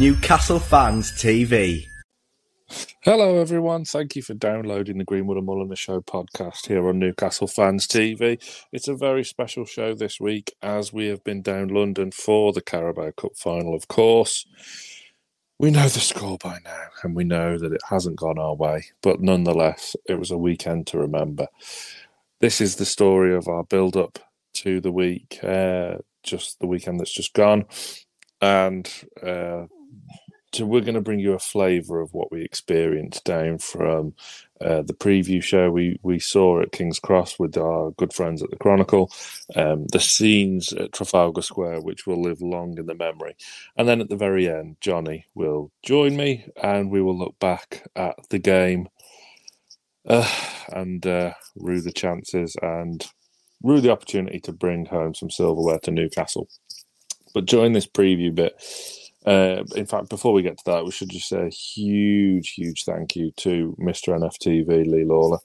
Newcastle Fans TV. Hello, everyone. Thank you for downloading the Greenwood and Mulliner Show podcast here on Newcastle Fans TV. It's a very special show this week as we have been down London for the Carabao Cup final, of course. We know the score by now, and we know that it hasn't gone our way, but nonetheless, it was a weekend to remember. This is the story of our build up to the week, uh, just the weekend that's just gone. And uh, so we're going to bring you a flavour of what we experienced down from uh, the preview show we we saw at King's Cross with our good friends at the Chronicle, um, the scenes at Trafalgar Square, which will live long in the memory, and then at the very end, Johnny will join me, and we will look back at the game, uh, and uh, rue the chances and rue the opportunity to bring home some silverware to Newcastle. But during this preview bit. Uh, in fact, before we get to that, we should just say a huge, huge thank you to Mr. NFTV, Lee Lawler,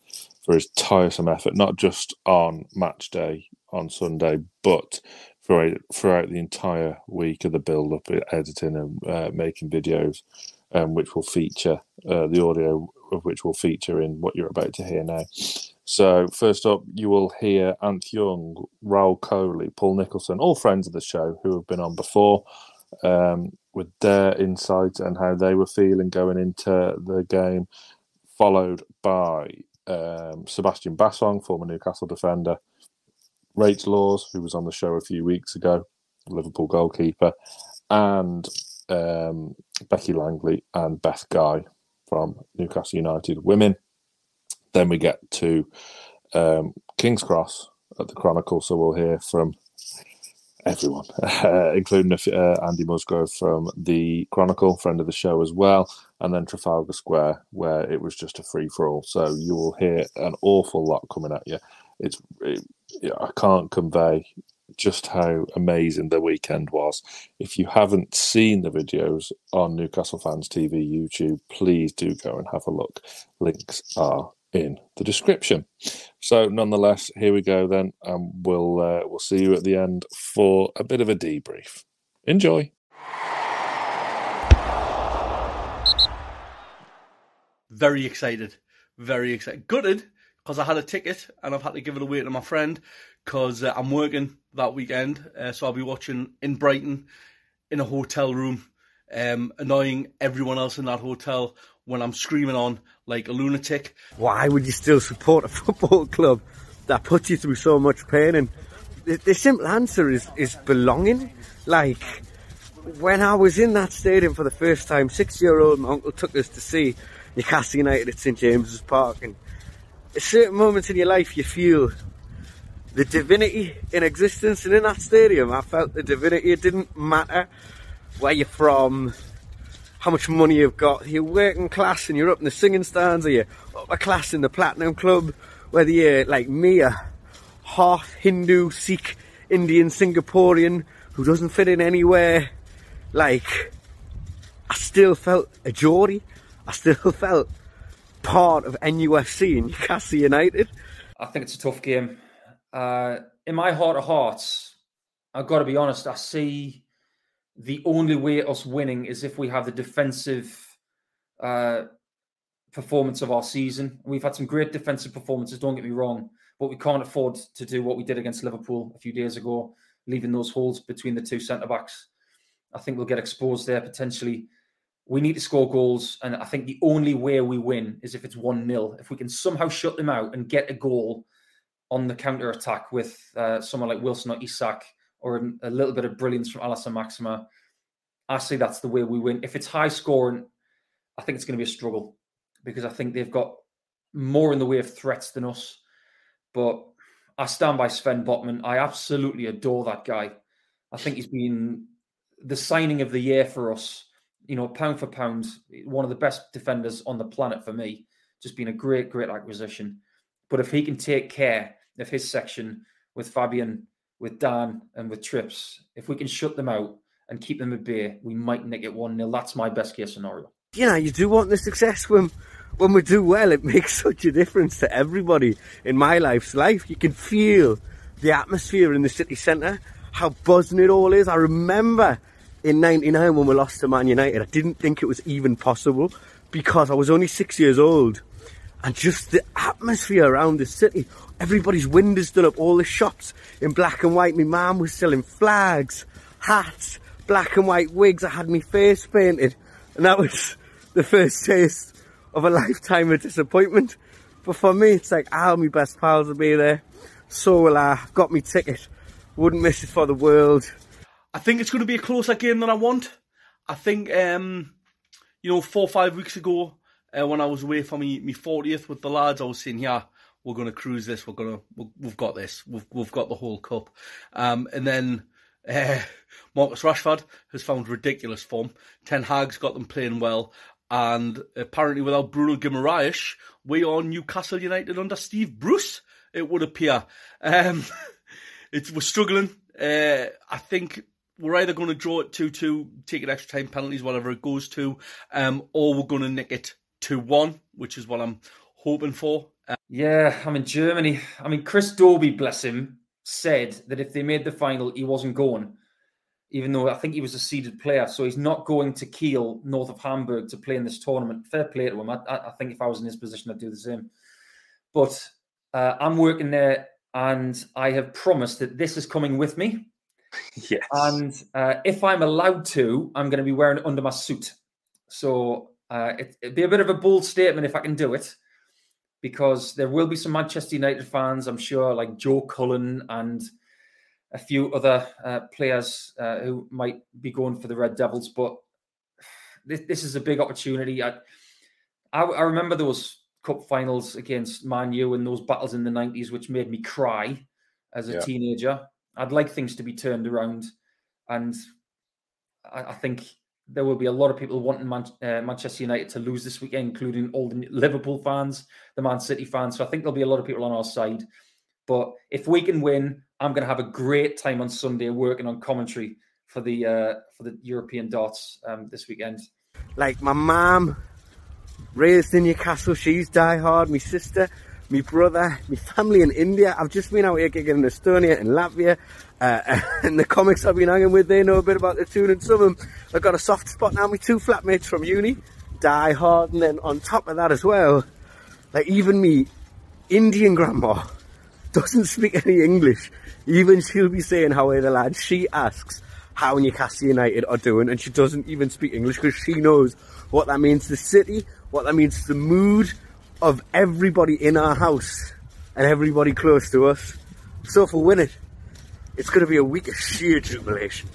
for his tiresome effort, not just on match day on Sunday, but throughout, throughout the entire week of the build up, editing and uh, making videos, um, which will feature uh, the audio of which will feature in what you're about to hear now. So, first up, you will hear Ant Young, Raul Kohli, Paul Nicholson, all friends of the show who have been on before um, with their insights and how they were feeling going into the game, followed by um, Sebastian Bassong, former Newcastle defender, Rach Laws, who was on the show a few weeks ago, Liverpool goalkeeper, and um, Becky Langley and Beth Guy from Newcastle United Women. Then we get to um, King's Cross at the Chronicle, so we'll hear from everyone, uh, including uh, Andy Musgrove from the Chronicle, friend of the show as well, and then Trafalgar Square, where it was just a free for all. So you will hear an awful lot coming at you. It's it, I can't convey just how amazing the weekend was. If you haven't seen the videos on Newcastle Fans TV YouTube, please do go and have a look. Links are in the description. So, nonetheless, here we go then, and we'll uh, we'll see you at the end for a bit of a debrief. Enjoy. Very excited, very excited. Gutted because I had a ticket and I've had to give it away to my friend because uh, I'm working that weekend, uh, so I'll be watching in Brighton in a hotel room, um, annoying everyone else in that hotel when I'm screaming on like a lunatic. Why would you still support a football club that puts you through so much pain? And the, the simple answer is, is belonging. Like, when I was in that stadium for the first time, six year old, my uncle took us to see Newcastle United at St James's Park. And at certain moments in your life, you feel the divinity in existence. And in that stadium, I felt the divinity. It didn't matter where you're from, how much money you've got. You're working class and you're up in the singing stands, or you're upper class in the Platinum Club, whether you're like me, a half Hindu, Sikh, Indian, Singaporean who doesn't fit in anywhere. Like, I still felt a Geordie. I still felt part of NUFC and Newcastle United. I think it's a tough game. Uh, in my heart of hearts, I've got to be honest, I see the only way us winning is if we have the defensive uh, performance of our season. We've had some great defensive performances, don't get me wrong, but we can't afford to do what we did against Liverpool a few days ago, leaving those holes between the two centre backs. I think we'll get exposed there potentially. We need to score goals, and I think the only way we win is if it's 1 0. If we can somehow shut them out and get a goal on the counter attack with uh, someone like Wilson or Isak or a little bit of brilliance from Allan Saint-Maximin. I see that's the way we win. If it's high scoring, I think it's going to be a struggle because I think they've got more in the way of threats than us. But I stand by Sven Botman. I absolutely adore that guy. I think he's been the signing of the year for us. You know, pound for pound, one of the best defenders on the planet for me. Just been a great, great acquisition. But if he can take care of his section with Fabian with Dan and with Trips, if we can shut them out and keep them at bay, we might nick it 1 0. That's my best case scenario. You know, you do want the success when when we do well, it makes such a difference to everybody in my life's life. You can feel the atmosphere in the city centre, how buzzing it all is. I remember in 99 when we lost to Man United. I didn't think it was even possible because I was only six years old. And just the atmosphere around the city, everybody's windows done up, all the shops in black and white. My mum was selling flags, hats, black and white wigs. I had my face painted. And that was the first taste of a lifetime of disappointment. But for me, it's like, all my best pals will be there. So will I. Got me ticket. Wouldn't miss it for the world. I think it's going to be a closer game than I want. I think, um, you know, four or five weeks ago, uh, when I was away for me, me 40th with the lads, I was saying, yeah, we're going to cruise this. We're going to, we've got this. We've, we've got the whole cup. Um, and then, uh, Marcus Rashford has found ridiculous form. Ten Hag's got them playing well. And apparently without Bruno Guimaraes, we are Newcastle United under Steve Bruce, it would appear. Um, it's, we're struggling. Uh, I think we're either going to draw it 2 2, take an extra time penalties, whatever it goes to, um, or we're going to nick it 2 1, which is what I'm hoping for. Yeah, I'm in Germany. I mean, Chris Dobey, bless him, said that if they made the final, he wasn't going, even though I think he was a seeded player. So he's not going to Kiel, north of Hamburg, to play in this tournament. Fair play to him. I, I think if I was in his position, I'd do the same. But uh, I'm working there and I have promised that this is coming with me. Yes. And uh, if I'm allowed to, I'm going to be wearing it under my suit. So uh, it, it'd be a bit of a bold statement if I can do it, because there will be some Manchester United fans, I'm sure, like Joe Cullen and a few other uh, players uh, who might be going for the Red Devils. But this, this is a big opportunity. I, I, I remember those cup finals against Man U and those battles in the 90s, which made me cry as a yeah. teenager. I'd like things to be turned around. And I, I think there will be a lot of people wanting Man, uh, Manchester United to lose this weekend, including all the Liverpool fans, the Man City fans. So I think there'll be a lot of people on our side. But if we can win, I'm going to have a great time on Sunday working on commentary for the uh, for the European darts um, this weekend. Like my mom, raised in Newcastle, she's die hard. My sister, my brother, my family in India. I've just been out here gigging in Estonia and Latvia. Uh, and the comics I've been hanging with, they know a bit about the Toon and some of them. I've got a soft spot now. My two flatmates from uni, die hard. And then on top of that as well, like even me Indian grandma doesn't speak any English. Even she'll be saying, how are the lads? She asks how Newcastle United are doing and she doesn't even speak English because she knows what that means to the city, what that means to the mood of everybody in our house and everybody close to us. So if we win it, it's going to be a week of sheer jubilation,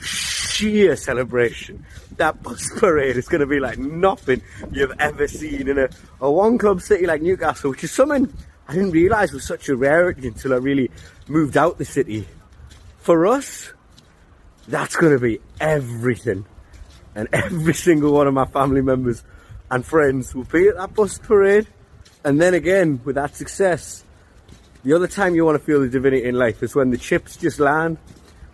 sheer celebration. That bus parade is going to be like nothing you've ever seen in a, a one club city like Newcastle, which is something I didn't realise was such a rarity until I really moved out the city. For us, that's going to be everything. And every single one of my family members and friends will be at that bus parade. And then again, with that success, the other time you want to feel the divinity in life is when the chips just land.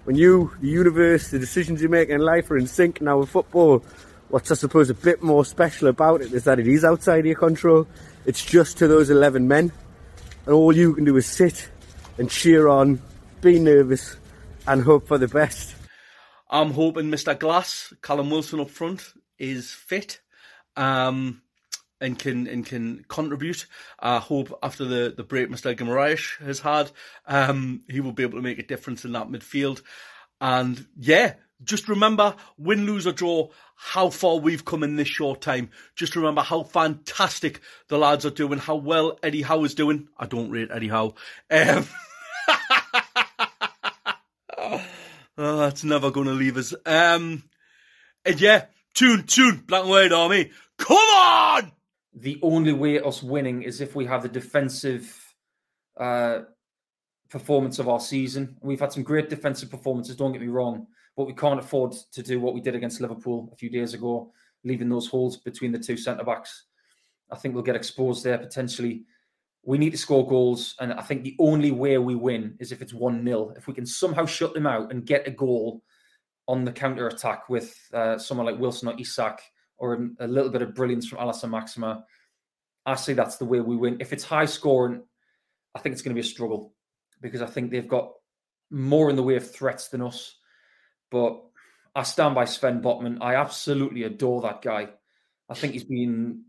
When you, the universe, the decisions you make in life are in sync. Now with football, what's I suppose a bit more special about it is that it is outside of your control. It's just to those 11 men. And all you can do is sit and cheer on, be nervous, and hope for the best. I'm hoping Mr. Glass, Callum Wilson up front, is fit um, and can and can contribute. I hope after the, the break Mr. Guimaraes has had, um, he will be able to make a difference in that midfield. And yeah, just remember, win, lose or draw, how far we've come in this short time. Just remember how fantastic the lads are doing, how well Eddie Howe is doing. I don't rate Eddie Howe. Um, oh, that's never going to leave us. Um, and yeah, Toon, Toon, Black and White Army. Come on! The only way us winning is if we have the defensive uh, performance of our season. We've had some great defensive performances, don't get me wrong, but we can't afford to do what we did against Liverpool a few days ago, leaving those holes between the two centre backs. I think we'll get exposed there potentially. We need to score goals, and I think the only way we win is if it's 1 0. If we can somehow shut them out and get a goal on the counter attack with uh, someone like Wilson or Isak or a little bit of brilliance from Allan Saint-Maximin. I say that's the way we win. If it's high scoring, I think it's going to be a struggle because I think they've got more in the way of threats than us. But I stand by Sven Botman. I absolutely adore that guy. I think he's been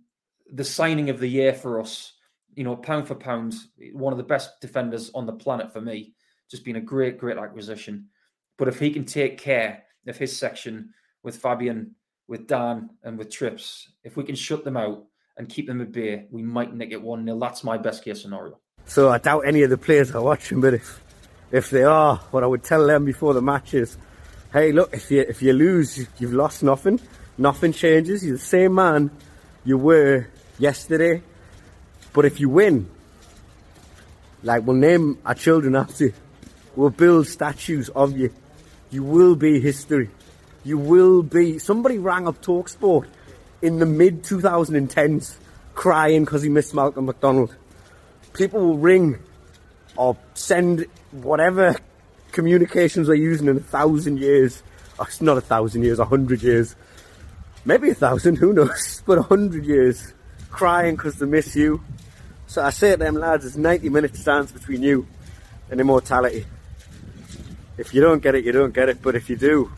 the signing of the year for us. You know, pound for pound, one of the best defenders on the planet for me. Just been a great, great acquisition. But if he can take care of his section with Fabian, with Dan, and with Trips, if we can shut them out and keep them at bay, we might nick it 1 0. That's my best case scenario. So I doubt any of the players are watching, but if if they are, what I would tell them before the match is, hey, look, if you if you lose, you've lost nothing. Nothing changes. You're the same man you were yesterday. But if you win, like we'll name our children after you, we'll build statues of you. You will be history. You will be. Somebody rang up Talksport in the mid 2010s crying because he missed Malcolm McDonald. People will ring or send whatever communications they're using in a thousand years. Oh, it's not a thousand years, a hundred years. Maybe a thousand, who knows? But a hundred years crying because they miss you. So I say to them lads, it's 90 minutes stands between you and immortality. If you don't get it, you don't get it. But if you do,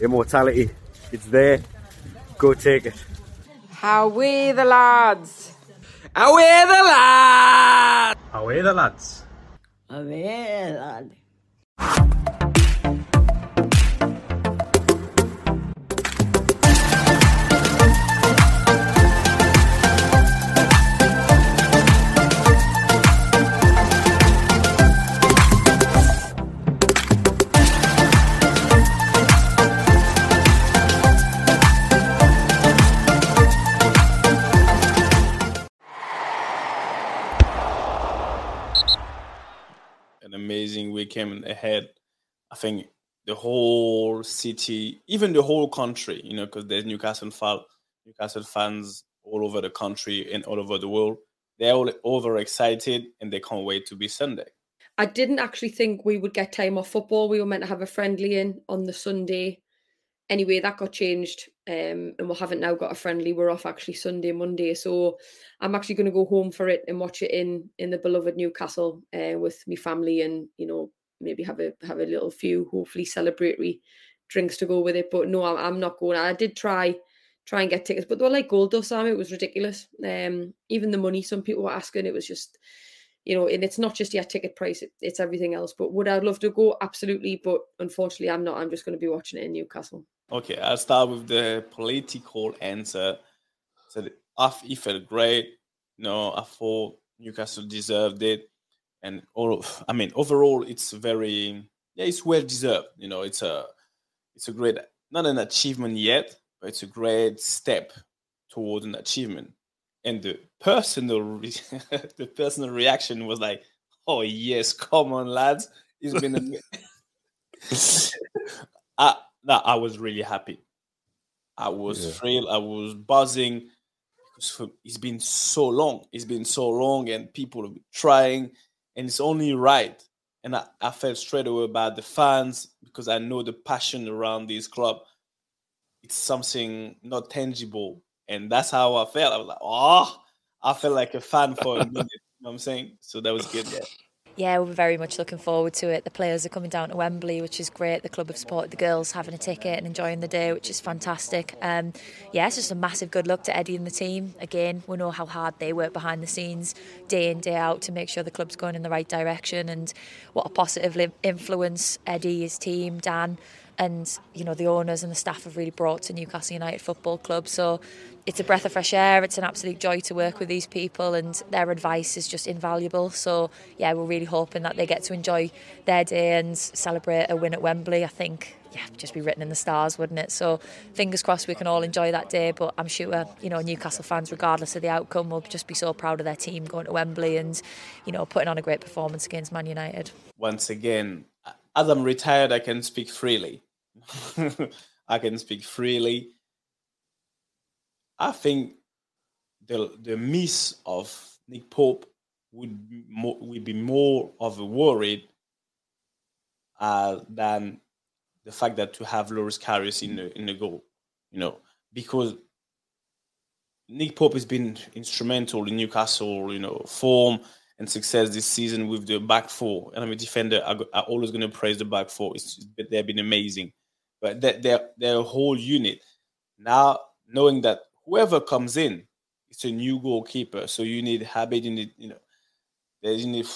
immortality, it's there. Go take it. How we the lads? Away the lads! Away the lads. Away the An weekend ahead. I think the whole city, even the whole country, you know, because there's Newcastle fan, Newcastle fans all over the country and all over the world. They're all overexcited and they can't wait to be Sunday. I didn't actually think we would get time off football. We were meant to have a friendly in on the Sunday. Anyway, that got changed, um, and we haven't now got a friendly. We're off actually Sunday, Monday. So I'm actually going to go home for it and watch it in in the beloved Newcastle uh, with my family, and you know maybe have a have a little few hopefully celebratory drinks to go with it. But no, I'm, not going. I did try try and get tickets, but they were like gold dust. Sam, it was ridiculous. Um, even the money some people were asking, it was just you know, and it's not just your ticket price; it, it's everything else. But would I love to go? Absolutely, but unfortunately, I'm not. I'm just going to be watching it in Newcastle. Okay, I'll start with the political answer. So I felt great. No, I thought Newcastle deserved it, and all. Of, I mean, overall, it's very yeah, it's well deserved. You know, it's a it's a great not an achievement yet, but it's a great step toward an achievement. And the personal re- the personal reaction was like, "Oh yes, come on, lads! It's been." A... I, no, I was really happy. I was Yeah. thrilled. I was buzzing because for, it's been so long. It's been so long, and people have been trying, and it's only right. And I, I felt straight away about the fans because I know the passion around this club. It's something not tangible, and that's how I felt. I was like, oh, I felt like a fan for a minute. You know what I'm saying? So that was good. Yeah. Yeah, we're very much looking forward to it. The players are coming down to Wembley, which is great. The club have supported the girls having a ticket and enjoying the day, which is fantastic. Um, yeah, it's just a massive good luck to Eddie and the team. Again, we know how hard they work behind the scenes, day in, day out, to make sure the club's going in the right direction and what a positive influence Eddie, his team, Dan, and you know the owners and the staff have really brought to Newcastle United Football Club. So it's a breath of fresh air. It's an absolute joy to work with these people, and their advice is just invaluable. So yeah, we're really hoping that they get to enjoy their day and celebrate a win at Wembley. I think yeah, just be written in the stars, wouldn't it? So fingers crossed we can all enjoy that day. But I'm sure you know Newcastle fans, regardless of the outcome, will just be so proud of their team going to Wembley and you know putting on a great performance against Man United. once again, as I'm retired, I can speak freely. I can speak freely. I think the the miss of Nick Pope would be more, would be more of a worried uh, than the fact that to have Loris Karius in the in the goal, you know, because Nick Pope has been instrumental in Newcastle, you know, form and success this season with the back four. And I'm a defender. I, I'm always going to praise the back four. It's, they've been amazing. but they're, they're, they're a whole unit. Now, knowing that whoever comes in, it's a new goalkeeper. So you need habit, you need, you know, you need,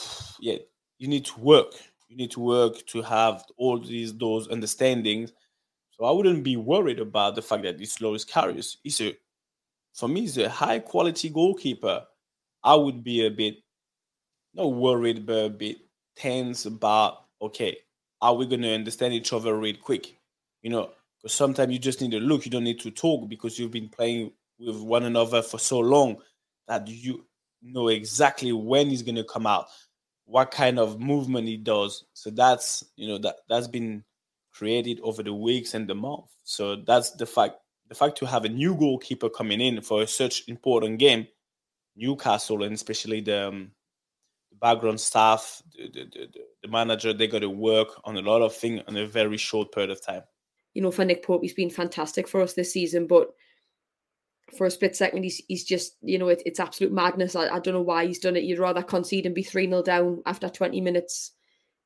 yeah, you need to work. You need to work to have all these those understandings. So I wouldn't be worried about the fact that it's Loris Karius. He's a, for me, he's a high quality goalkeeper. I would be a bit, not worried, but a bit tense about, okay, are we going to understand each other real quick? You know, because sometimes you just need to look. You don't need to talk because you've been playing with one another for so long that you know exactly when he's going to come out, what kind of movement he does. So that's you know that that's been created over the weeks and the month. So that's the fact. The fact to have a new goalkeeper coming in for such important game, Newcastle and especially the, um, the background staff, the, the, the, manager, they got to work on a lot of things in a very short period of time. You know, for Nick Pope, he's been fantastic for us this season, but for a split second, he's he's just you know it, it's absolute madness. I, I don't know why he's done it. You'd rather concede and be three 0 down after twenty minutes.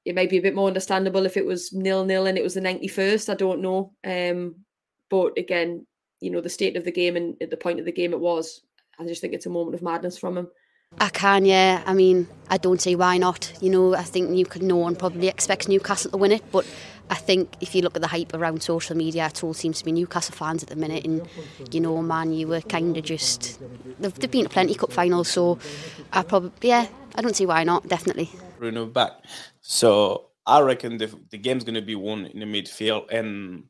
It might be a bit more understandable if it was nil nil and it was the ninety first. I don't know. Um, but again, you know the state of the game and at the point of the game it was. I just think it's a moment of madness from him. I can, yeah. I mean, I don't see why not. You know, I think you could. No one probably expects Newcastle to win it, but I think if you look at the hype around social media, it all seems to be Newcastle fans at the minute, and you know, man, you were kind of just they've, they've been to plenty cup finals, so I probably yeah, I don't see why not. Definitely. Bruno back, so I reckon the the game's going to be won in the midfield, and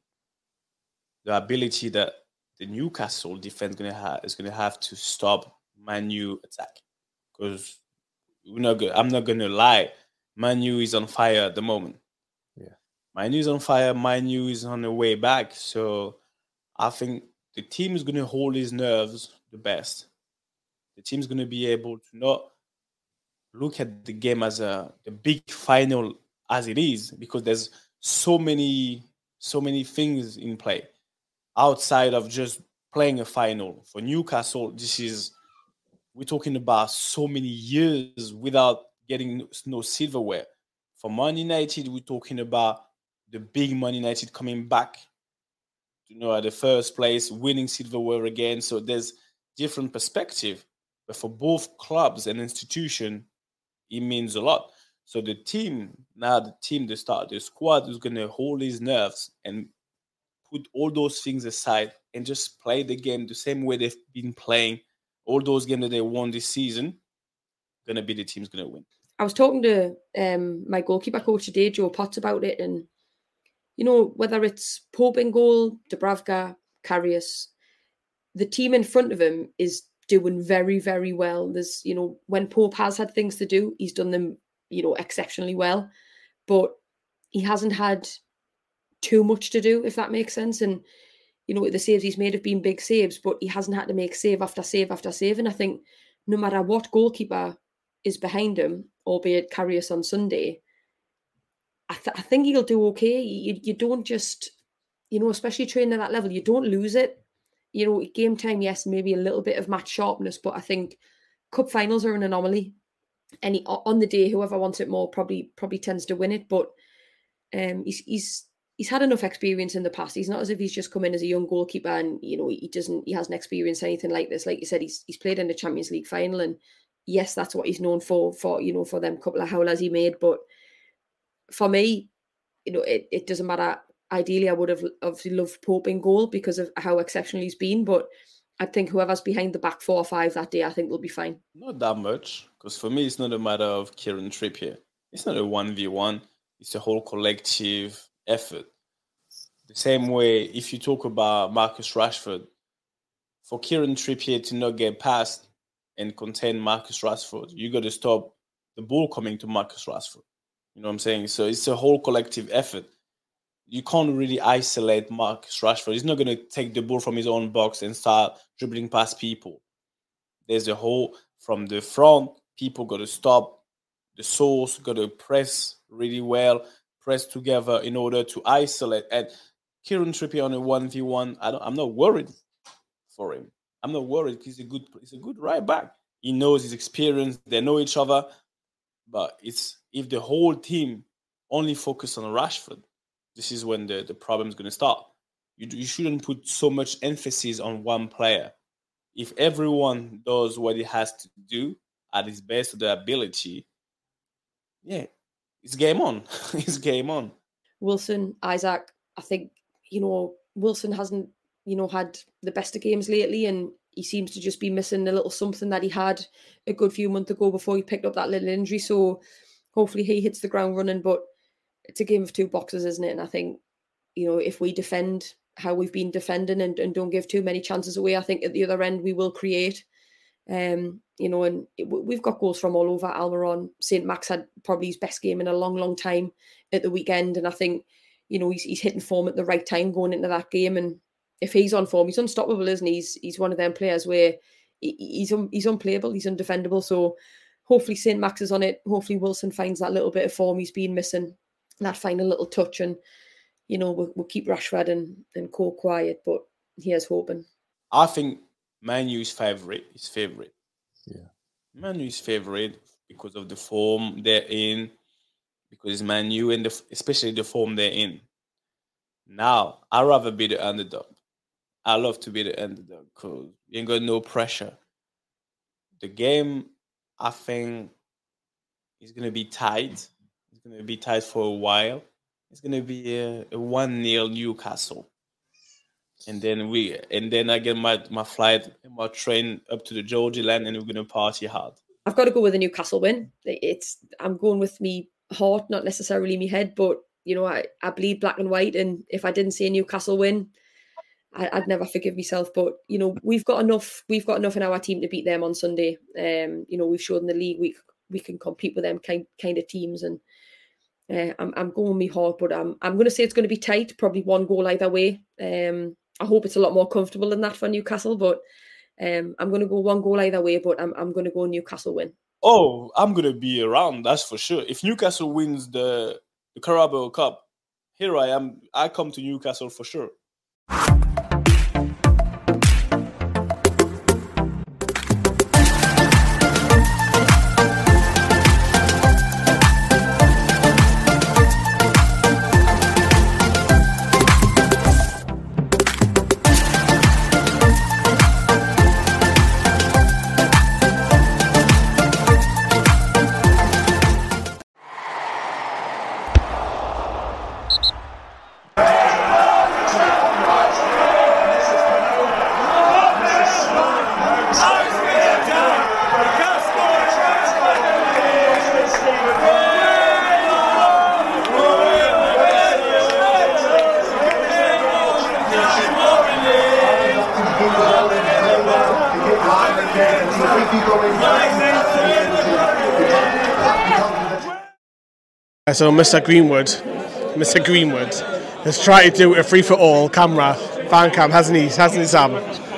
the ability that the Newcastle defense have is going to have to stop Manu attack because we're not good. I'm not going to lie, Manu is on fire at the moment. Yeah, Manu is on fire. Manu is on the way back. So I think the team is going to hold his nerves the best. The team is going to be able to not look at the game as a the big final as it is because there's so many so many things in play outside of just playing a final for Newcastle. This is we're talking about so many years without getting no silverware. For Man United, we're talking about the big Man United coming back, you know, at the first place, winning silverware again. So there's different perspective. But for both clubs and institution, it means a lot. So the team, now the team, the start, the squad is gonna hold his nerves and put all those things aside and just play the game the same way they've been playing all those games that they won this season. Gonna be the team's gonna win. I was talking to um, my goalkeeper coach today, Joe Potts, about it, and you know, whether it's Pope in goal, Dubravka, Karius, the team in front of him is doing very, very well. There's, you know, when Pope has had things to do, he's done them, you know, exceptionally well. But he hasn't had too much to do, if that makes sense. And, you know, the saves he's made have been big saves, but he hasn't had to make save after save after save. And I think no matter what goalkeeper is behind him, albeit Karius on Sunday, I, th- I think he'll do okay. You, you don't just, you know, especially training at that level, you don't lose it. You know, game time, yes, maybe a little bit of match sharpness, but I think cup finals are an anomaly. Any on the day, whoever wants it more probably probably tends to win it. But um, he's he's he's had enough experience in the past. He's not as if he's just come in as a young goalkeeper and you know he doesn't he hasn't experienced anything like this. Like you said, he's he's played in the Champions League final, and yes, that's what he's known for. For you know, for them couple of howlers he made, but for me, you know, it, it doesn't matter. Ideally, I would have obviously loved Pope in goal because of how exceptional he's been, but I think whoever's behind the back four or five that day, I think they'll be fine. Not that much, because for me, it's not a matter of Kieran Trippier. It's not a 1v1, it's a whole collective effort. The same way, if you talk about Marcus Rashford, for Kieran Trippier to not get past and contain Marcus Rashford, you got to stop the ball coming to Marcus Rashford. You know what I'm saying? So it's a whole collective effort. You can't really isolate Marcus Rashford. He's not going to take the ball from his own box and start dribbling past people. There's a whole from the front. People got to stop. The source got to press really well, press together in order to isolate. And Kieran Trippier on a one v one, I'm not worried for him. I'm not worried. He's a good. He's a good right back. He knows his experience. They know each other. But it's if the whole team only focus on Rashford, this is when the, the problem is going to start. You, you shouldn't put so much emphasis on one player. If everyone does what he has to do at his best of their ability, yeah, it's game on. it's game on. Wilson, Isak, I think, you know, Wilson hasn't, you know, had the best of games lately and he seems to just be missing a little something that he had a good few months ago before he picked up that little injury. So hopefully he hits the ground running. But it's a game of two boxes, isn't it? And I think, you know, if we defend how we've been defending and, and don't give too many chances away, I think at the other end we will create. Um, you know, and it, we've got goals from all over. Almiron, St. Max had probably his best game in a long, long time at the weekend, and I think, you know, he's, he's hitting form at the right time going into that game. And if he's on form, he's unstoppable, isn't he? He's he's one of them players where he's un, he's unplayable, he's undefendable. So hopefully St. Max is on it. Hopefully Wilson finds that little bit of form he's been missing, that final little touch, and you know we'll, we'll keep Rashford and and Co quiet, but here's hoping. I think Manu is favorite. His favorite. Yeah. Manu is favorite because of the form they're in, because Manu and the, especially the form they're in. Now, I'd rather be the underdog. I love to be the underdog because you ain't got no pressure. The game, I think, is gonna be tight. It's gonna be tight for a while. It's gonna be a, a one 0 Newcastle, and then we and then I get my my flight and my train up to the Georgia land, and we're gonna party hard. I've got to go with a Newcastle win. It's I'm going with me heart, not necessarily me head, but you know I, I bleed black and white, and if I didn't see a Newcastle win, I, would never forgive myself. But you know, we've got enough. We've got enough in our team to beat them on Sunday. Um, you know, we've shown in the league we we can compete with them kind kind of teams, and uh, I'm I'm going me hard, but I'm I'm going to say it's going to be tight. Probably one goal either way. Um, I hope it's a lot more comfortable than that for Newcastle, but um, I'm going to go one goal either way. But I'm I'm going to go Newcastle win. Oh, I'm going to be around. That's for sure. If Newcastle wins the the Carabao Cup, here I am. I come to Newcastle for sure. So Mr. Greenwood, Mr. Greenwood, has tried to do a free for all camera fan cam, hasn't he? Hasn't he, Sam?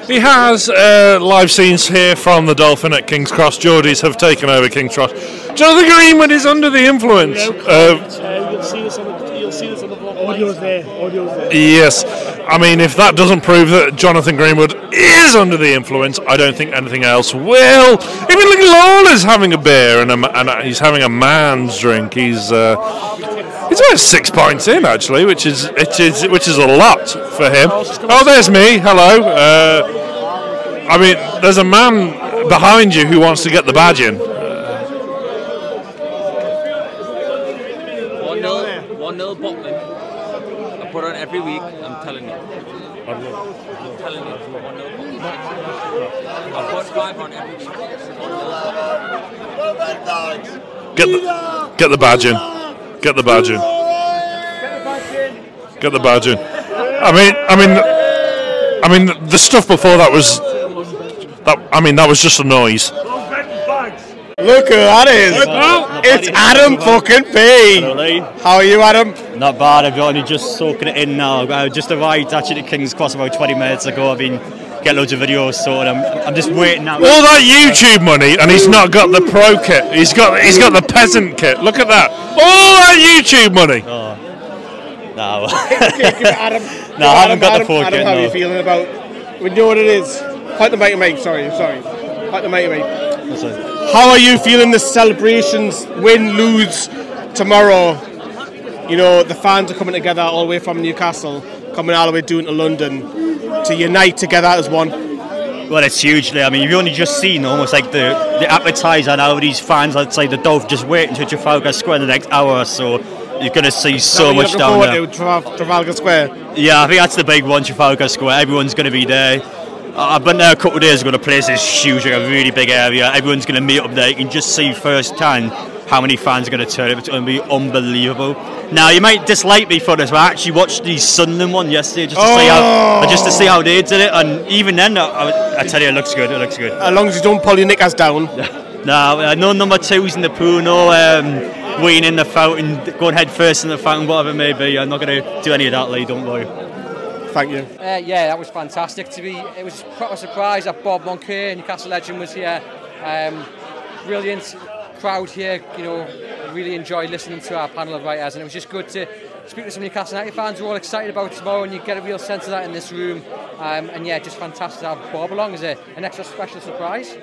He has uh, live scenes here from the Dolphin at King's Cross. Geordies have taken over King's Cross. Jonathan Greenwood is under the influence. Uh, you'll see this on the, you'll see this on the vlog. Audio's there. Audio's there. Yes. I mean, if that doesn't prove that Jonathan Greenwood is under the influence, I don't think anything else will. Look Lawler's having a beer and, a, and he's having a man's drink. He's uh, he's about six points in actually, which is it is which is a lot for him. Oh, there's me. Hello. Uh, I mean, there's a man behind you who wants to get the badge in. One 0 one 0 Botman. I put on every week. I'm telling you. I'm telling you. One 0 I put five on every week. Get the get the badge in. Get the badge in. Get the badge in. I mean, I mean, I mean, the stuff before that was that. I mean, that was just a noise. Look who that is! It's Adam fucking P. How are you, Adam? Not bad. I've only just soaking it in now. I just arrived actually to King's Cross about 20 minutes ago. I've been getting loads of videos sorted. I'm, I'm just waiting now. All that YouTube money, and he's not got the pro kit. He's got he's got the peasant kit. Look at that! All that YouTube money. Oh. No. Adam. No, I haven't got the pro Adam, kit, how are no. you feeling about? We know what it is. Quite the mic, mate. Sorry, sorry. Quite the mic, mate. How are you feeling the celebrations? Win, lose tomorrow. you know, the fans are coming together all the way from Newcastle, coming all the way down to London to unite together as one. Well, it's hugely. I mean, you've only just seen almost like the, the appetizer now. These fans outside the Dove just waiting to Trafalgar Square in the next hour or so. You're going to see so Now, much down there. to Traf- Trafalgar Square. Yeah, I think that's the big one, Trafalgar Square. Everyone's going to be there. I've been there a couple of days ago. The place is huge, like a really big area. Everyone's going to meet up there. You can just see firsthand how many fans are going to turn up. It's going to be unbelievable. Now, you might dislike me for this, but I actually watched the Sunderland one yesterday just to see how Oh! just to see how they did it. And even then, I, I, I tell you, it looks good. It looks good. As long as you don't pull your knickers down. No, no number twos in the pool, no um, waiting in the fountain, going head first in the fountain, whatever it may be. I'm not going to do any of that, Lee, don't worry. Thank you. Uh, yeah, that was fantastic. To be, it was quite a surprise that Bob Moncur, Newcastle legend, was here. Um, brilliant crowd here. You know, really enjoyed listening to our panel of writers, and it was just good to speak to some Newcastle United fans who are all excited about tomorrow, and you get a real sense of that in this room. Um, and yeah, just fantastic to have Bob along as a, an extra special surprise.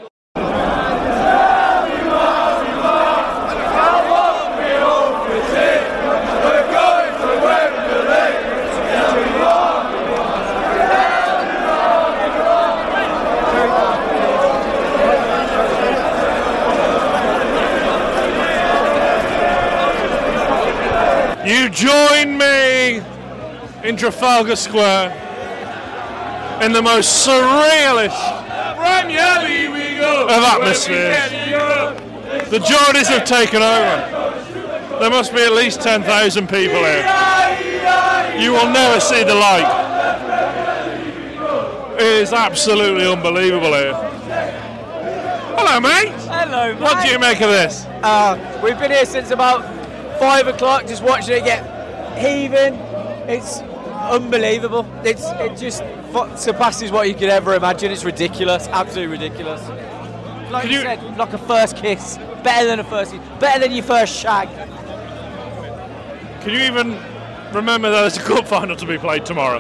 You join me in Trafalgar Square in the most surrealist of atmospheres. The Geordies have taken over. There must be at least 10,000 people here. You will never see the like. It is absolutely unbelievable here. Hello, mate. Hello, mate. What do you make of this? Uh, we've been here since about five o'clock, just watching it get heaving. It's unbelievable. It's it just surpasses what you could ever imagine. It's ridiculous, absolutely ridiculous. Like you, said, like a first kiss, better than a first kiss, better than your first shag. Can you even remember that there's a cup final to be played tomorrow?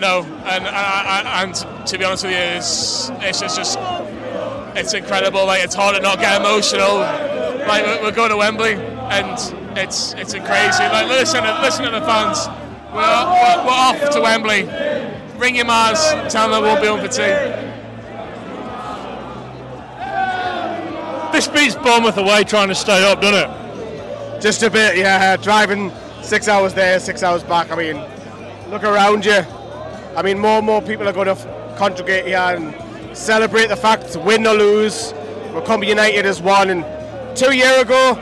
No, and and, and to be honest with you, it's it's just, just it's incredible. Like it's hard to not get emotional. Like we're, we're going to Wembley, and it's it's crazy. Like listen, listen to the fans. We're, we're, we're off to Wembley. Ring your Mars, tell them we'll be on for tea. This beats Bournemouth away trying to stay up, doesn't it? Just a bit, yeah. Driving six hours there, six hours back. I mean, look around you. I mean, more and more people are going to f- congregate here and celebrate the fact, win or lose, we're coming united as one. And two years ago,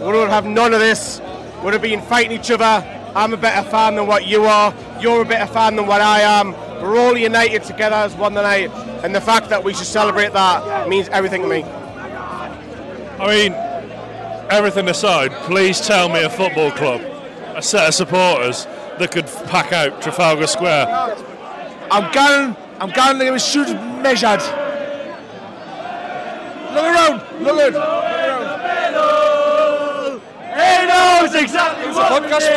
we would have none of this. We would have been fighting each other. I'm a better fan than what you are. You're a better fan than what I am. We're all united together as one tonight. And the fact that we should celebrate that means everything to me. I mean, everything aside, please tell me a football club, a set of supporters that could pack out Trafalgar Square. I'm going. I'm going to shoot measured. Look around. Look at knows exactly it's what podcast we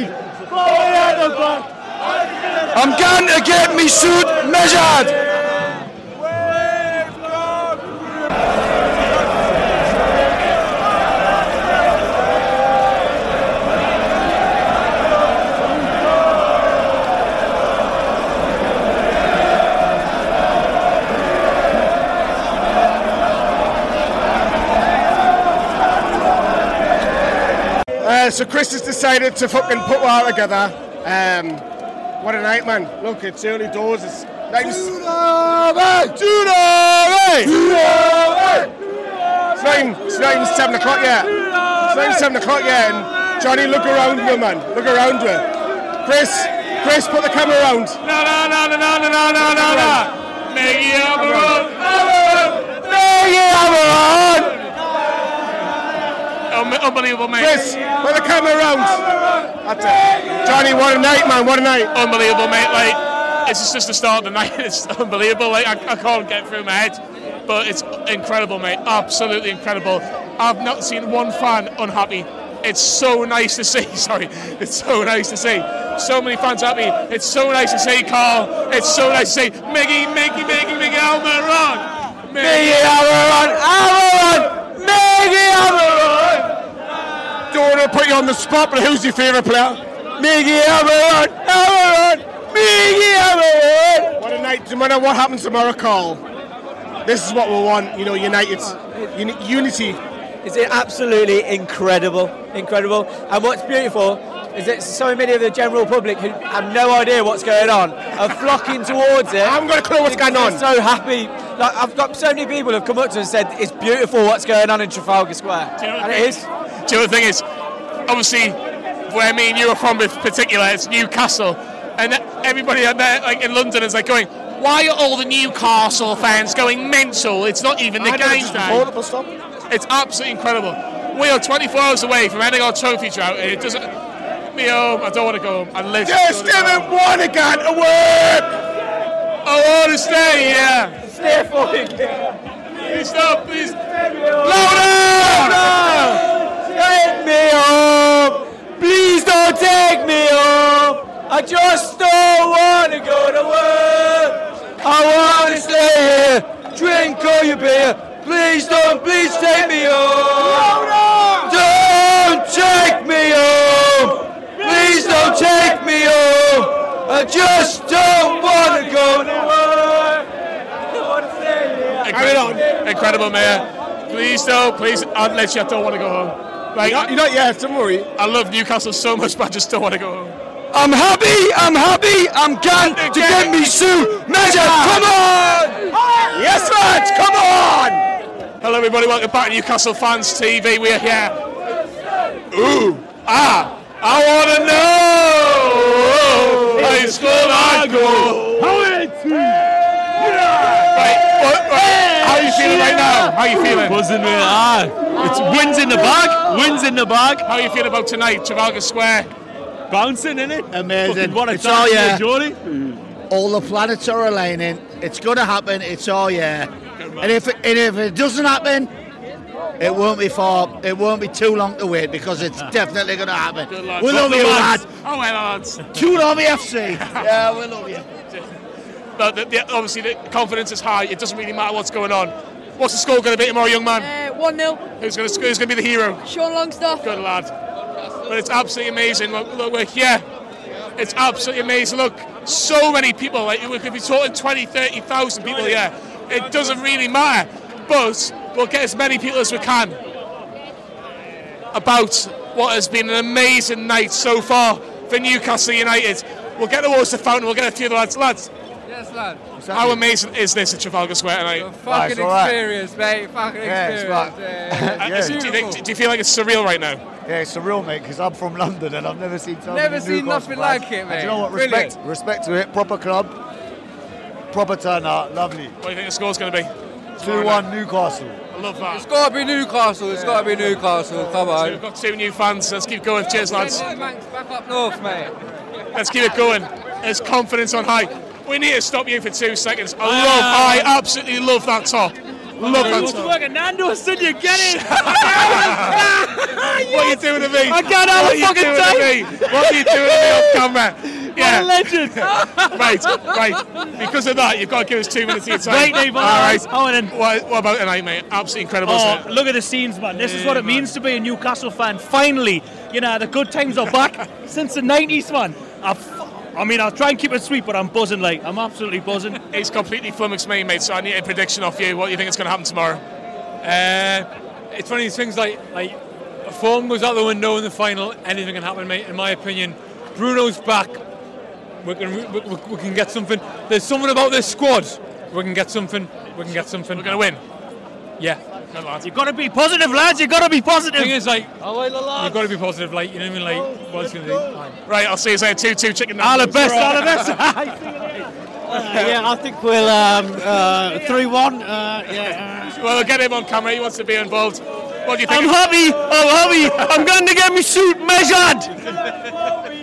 need. I'm going to get me suit measured. Uh, so Chris has decided to fucking put one out together. Um, what a night, man! Look, it's early doors. It's even, it's not even, it's not even seven o'clock yet. It's not even seven o'clock yet. And Johnny, look around you, man. Look around you. Chris, Chris, put the camera around. No, no, no, no, no, no, no, no, no, no. Maggie Almiron. Maggie Almiron. Un- Unbelievable, mate. Chris, put the camera around. That's it. Johnny, what a night, man. What a night. Unbelievable, mate. Like, it's just the start of the night. It's unbelievable. Like, I, I can't get through my head. But it's incredible, mate. Absolutely incredible. I've not seen one fan unhappy. It's so nice to see. Sorry, it's so nice to see. So many fans happy. It's so nice to see Carl. It's so nice to see Miggy, Mickey, Mickey, Mickey Almiron. Maggie Almiron. Almiron. Maggie Almiron. Don't want to put you on the spot, but who's your favourite player? Miggy Everett! Everett! Miggy Everett! What a night, no matter what happens tomorrow, Carl. This is what we want, you know, United. Uni- unity. It's absolutely incredible, incredible. And what's beautiful is that so many of the general public who have no idea what's going on are flocking towards it. I haven't got a clue what's going on. I'm so happy. Like I've got so many people who've come up to us and said it's beautiful what's going on in Trafalgar Square, Do and what it the is. Thing- Do you know the thing is? Obviously, where me and you are from in particular, it's Newcastle, and everybody out there, like in London is like going, "Why are all the Newcastle fans going mental? It's not even the I game just day." It's absolutely incredible. We are 24 hours away from ending our trophy drought, and it doesn't. Me home. I don't want to go home. I live. Yes, don't wanna go Devin to work! I want to stay here. Stay fucking Please stop, please. Take me home. Please don't take me home. I just don't want to go to work. I want to stay here. Drink all your beer. Please don't, please take me home. Don't take me home. Please don't take me home. I just don't want to go to work. I want to stay here. Incredible, incredible, Mayor. Please don't, please, unless you don't want to go home. Like, You're not- you're not yet, don't worry. I love Newcastle so much, but I just don't want to go home. I'm happy, I'm happy, I'm going to get me suit measure. Come on! Yes, lads, come on! Hello, everybody. Welcome back to Newcastle Fans TV. We are here. Ooh, ah, I want to know. High school I go. Right, what, right, how are you feeling right now? How are you feeling? Buzzing, mate. Ah, it's wins in the bag. Wins in the bag. How are you feeling about tonight, Trafalgar Square? Bouncing, innit? Amazing. Fucking what a it's all yeah. Geordie. All the planets are aligning. It's going to happen. It's all yeah. And if it, and if it doesn't happen, it won't be far. It won't be too long to wait because it's definitely going to happen. We love you, lads. Oh, well, lads. Toon Army FC. yeah, we love you. But the, the, obviously, the confidence is high. It doesn't really matter what's going on. What's the score going to be tomorrow, young man? Uh, 1 0. Who's going to who's going to be the hero? Sean Longstaff. Good lad. But it's absolutely amazing. Look, look, we're here. It's absolutely amazing. Look, so many people. Like we could be talking 20, 30,000 people here. It doesn't really matter. But we'll get as many people as we can about what has been an amazing night so far for Newcastle United. We'll get towards the fountain. We'll get a few of the lads. Lads, lad. how amazing is this at Trafalgar Square tonight? Fucking experience, mate. Fucking Yeah, it's experience. right. Yeah. Uh, Yeah. do, you think, do you feel like it's surreal right now? Yeah, it's surreal, mate, because I'm from London and I've never seen so Never seen Newcastle nothing fans. like it, And mate. do you know what? Brilliant. Respect, respect to it. Proper club, proper turnout, lovely. What do you think the score's going to be? Two-one Newcastle. I love that. It's got to be Newcastle. It's got to be Newcastle. Come So on. we've got two new fans. Let's keep going. Cheers, lads. Back up north, mate. Let's keep it going. There's confidence on high. We need to stop you for two seconds. I love, I absolutely love that top. Love that top. Fucking Nando, son, you get it. What are you doing to me? I can't have what a are you fucking doing time. to me? What are you doing to me on camera? Yeah. Legend. right, right. Because of that, you've got to give us two minutes of your time. Right, Dave, All right. right. Owen. What, what about tonight, mate? Absolutely incredible, Oh, look at the scenes, man. This is what it means to be a Newcastle fan. Finally, you know, the good times are back since the 90s, man. I've, I mean, I'll try and keep it sweet, but I'm buzzing, like, I'm absolutely buzzing. He's completely flummoxed me, mate, so I need a prediction off you. What do you think is going to happen tomorrow? Uh, it's one of these things like like form goes out the window in the final. Anything can happen, mate. In my opinion, Bruno's back. We can we, we, we can get something. There's something about this squad. We can get something. We can get something. We're gonna win. Yeah. You've got to be positive, lads. You've got to be positive. Thing is, like, you've got to be positive. Like, you know what I mean? Like, what's going to do? Right, I'll see you say 2 2 chicken. All the best, all the best. yeah, I think we'll um, uh, three one. Uh, yeah. Well, get him on camera. He wants to be involved. What do you think? I'm happy. I'm happy. I'm going to get my suit measured.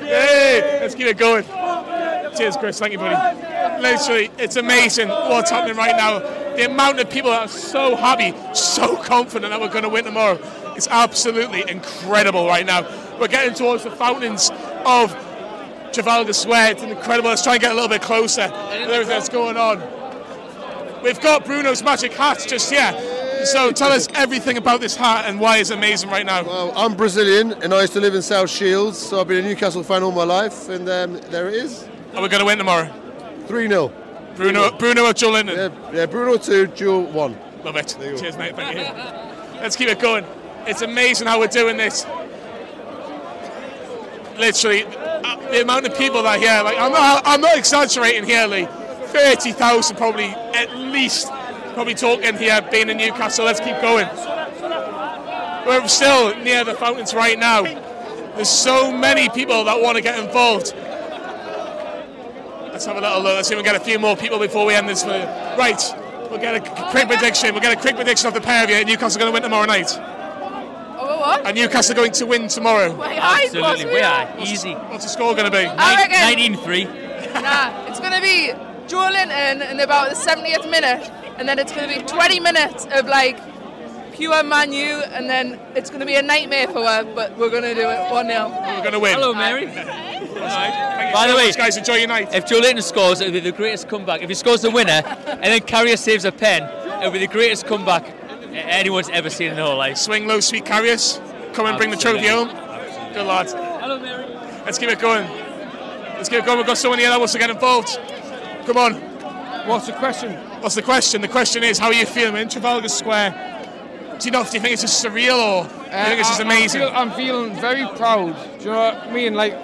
Hey, let's keep it going. Cheers, Chris. Thank you, buddy. Literally, it's amazing what's happening right now. The amount of people that are so happy, so confident that we're going to win tomorrow. It's absolutely incredible right now. We're getting towards the fountains of Trafalgar Square. It's incredible. Let's try and get a little bit closer everything that's going on. We've got Bruno's magic hat just here. So tell us everything about this hat and why it's amazing right now. Well, I'm Brazilian and I used to live in South Shields, so I've been a Newcastle fan all my life, and um, there it is. Are we going to win tomorrow? 3 0. Bruno, Bruno or Joelinton? Yeah, yeah, Bruno 2, Joe 1. Love it. Cheers, mate. Thank you. Let's keep it going. It's amazing how we're doing this. Literally, uh, the amount of people that are here, like, I'm not, I'm not exaggerating here, Lee. 30,000 probably, at least, probably talking here, being in Newcastle. Let's keep going. We're still near the fountains right now. There's so many people that want to get involved. Let's have a little look. Let's see if we can get a few more people before we end this. video. Right, we'll get a quick prediction. We'll get a quick prediction of the pair of you. Newcastle are going to win tomorrow night. Oh, what? And Newcastle are going to win tomorrow. Wait, Absolutely, we are. What's- Easy. What's the score going to be? I 19 3. Nah, it's going to be Joelinton in about the 70th minute, and then it's going to be 20 minutes of like pure Man U, and then it's going to be a nightmare for her, but we're going to do it 1 0. We're going to win. Hello, Mary. By the way, guys, enjoy your night. If Joelinton scores, it'll be the greatest comeback. If he scores the winner and then Karius saves a pen, it'll be the greatest comeback anyone's ever seen in their whole life. Swing low, sweet Karius. Come and bring the trophy home. Good lad. Hello, Mary. Let's keep it going. Let's keep it going. We've got someone here that wants to get involved. Come on. What's the question? What's the question? The question is, how are you feeling in Trafalgar Square? Do you know? Do you think it's just surreal, or do you think it's just Uh, I- amazing? I feel, I'm feeling very proud. Do you know what I mean? Like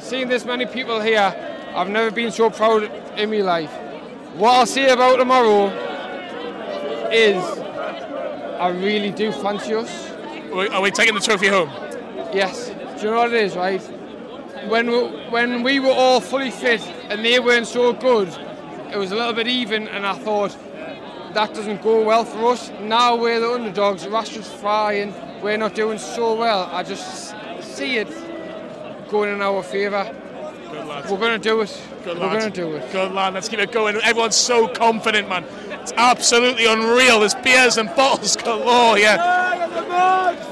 seeing this many people here, I've never been so proud in my life. What I'll say about tomorrow is, I really do fancy us. Are we- Are we taking the trophy home? Yes. Do you know what it is, right? When we, when we were all fully fit and they weren't so good, it was a little bit even, and I thought that doesn't go well for us. Now we're the underdogs. Rashford's flying. We're not doing so well. I just see it going in our favour. Good lad. We're going to do it. Good we're going to do it. Good lad. Let's keep it going. Everyone's so confident, man. It's absolutely unreal. There's beers and bottles galore here.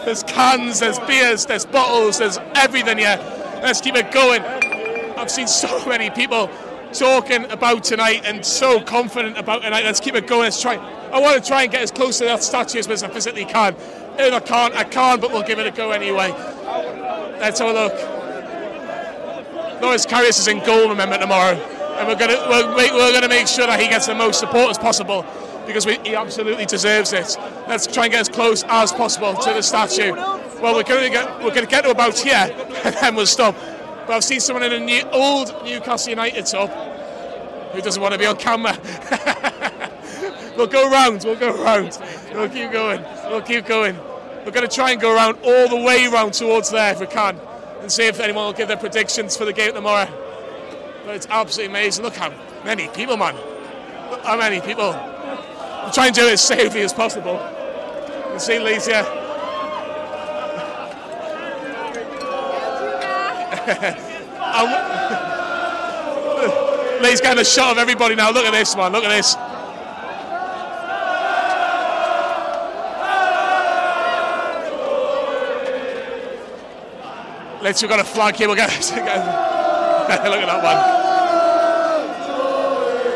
There's cans, there's beers, there's bottles, there's everything here. Let's keep it going. I've seen so many people talking about tonight and so confident about tonight. Let's keep it going. Let's try. I want to try and get as close to that statue as I physically can. If I can't, I can't, but we'll give it a go anyway. Let's have a look. Loris Karius is in goal, remember, tomorrow. And we're gonna we're, make- we're gonna make sure that he gets the most support as possible because we, he absolutely deserves it. Let's try and get as close as possible to the statue. Well, we're gonna get we're gonna get to about here, and then we'll stop. But I've seen someone in a new, old Newcastle United top who doesn't want to be on camera. we'll go round. We'll go round. We'll keep going. We'll keep going. We're going to try and go around all the way round towards there if we can, and see if anyone will give their predictions for the game tomorrow. But it's absolutely amazing. Look how many people, man. Look how many people. We'll try and do it as safely as possible. You see Lee's here. Lee's getting a shot of everybody now. Look at this, man. Look at this. Let's, we've got a flag here. We'll get, look at that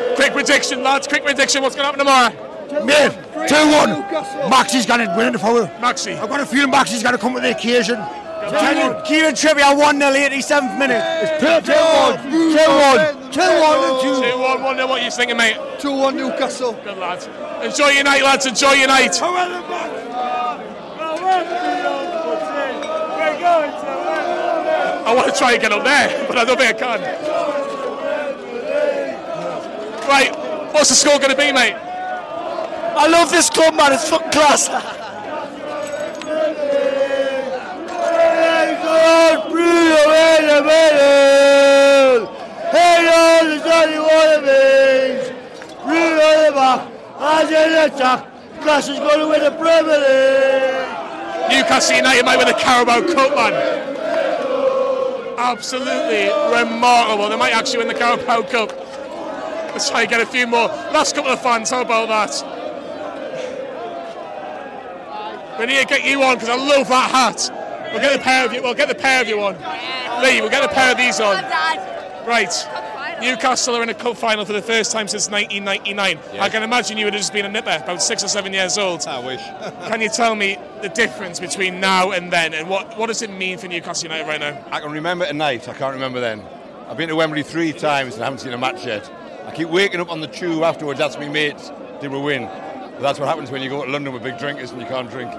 one. Quick prediction, lads. Quick prediction. What's going to happen tomorrow? Mate, 2 1. Maxie's going to win the foul. Maxi. I've got a feeling Maxie's going to come with the occasion. Tell you, Kieran Trippier 1 0 87th minute. It's perfect. 2 1. 2 1. 2 1 2 1 1 0. What are you thinking, mate? 2 1 Newcastle. Good lads. Enjoy your night, lads. Enjoy your night. I want to try and get up there, but I don't think I can. Right, what's the score going to be, mate? I love this club, man. It's fucking class. Class is going to win the Premier League. Newcastle United might win the Carabao Cup, man. Absolutely remarkable. They might actually win the Carabao Cup. Let's try and get a few more. Last couple of fans, how about that? We need to get you on because I love that hat. We'll get the pair of you. We'll get the pair of you on. Lee, we'll get a pair of these on. Right. Newcastle are in a cup final for the first time since 1999. I can imagine you would have just been a nipper, about six or seven years old. I wish. can you tell me the difference between now and then, and what, what does it mean for Newcastle United right now? I can remember tonight. I can't remember then. I've been to Wembley three times and I haven't seen a match yet. I keep waking up on the tube afterwards. That's me mates. Did we win? But that's what happens when you go to London with big drinkers and you can't drink.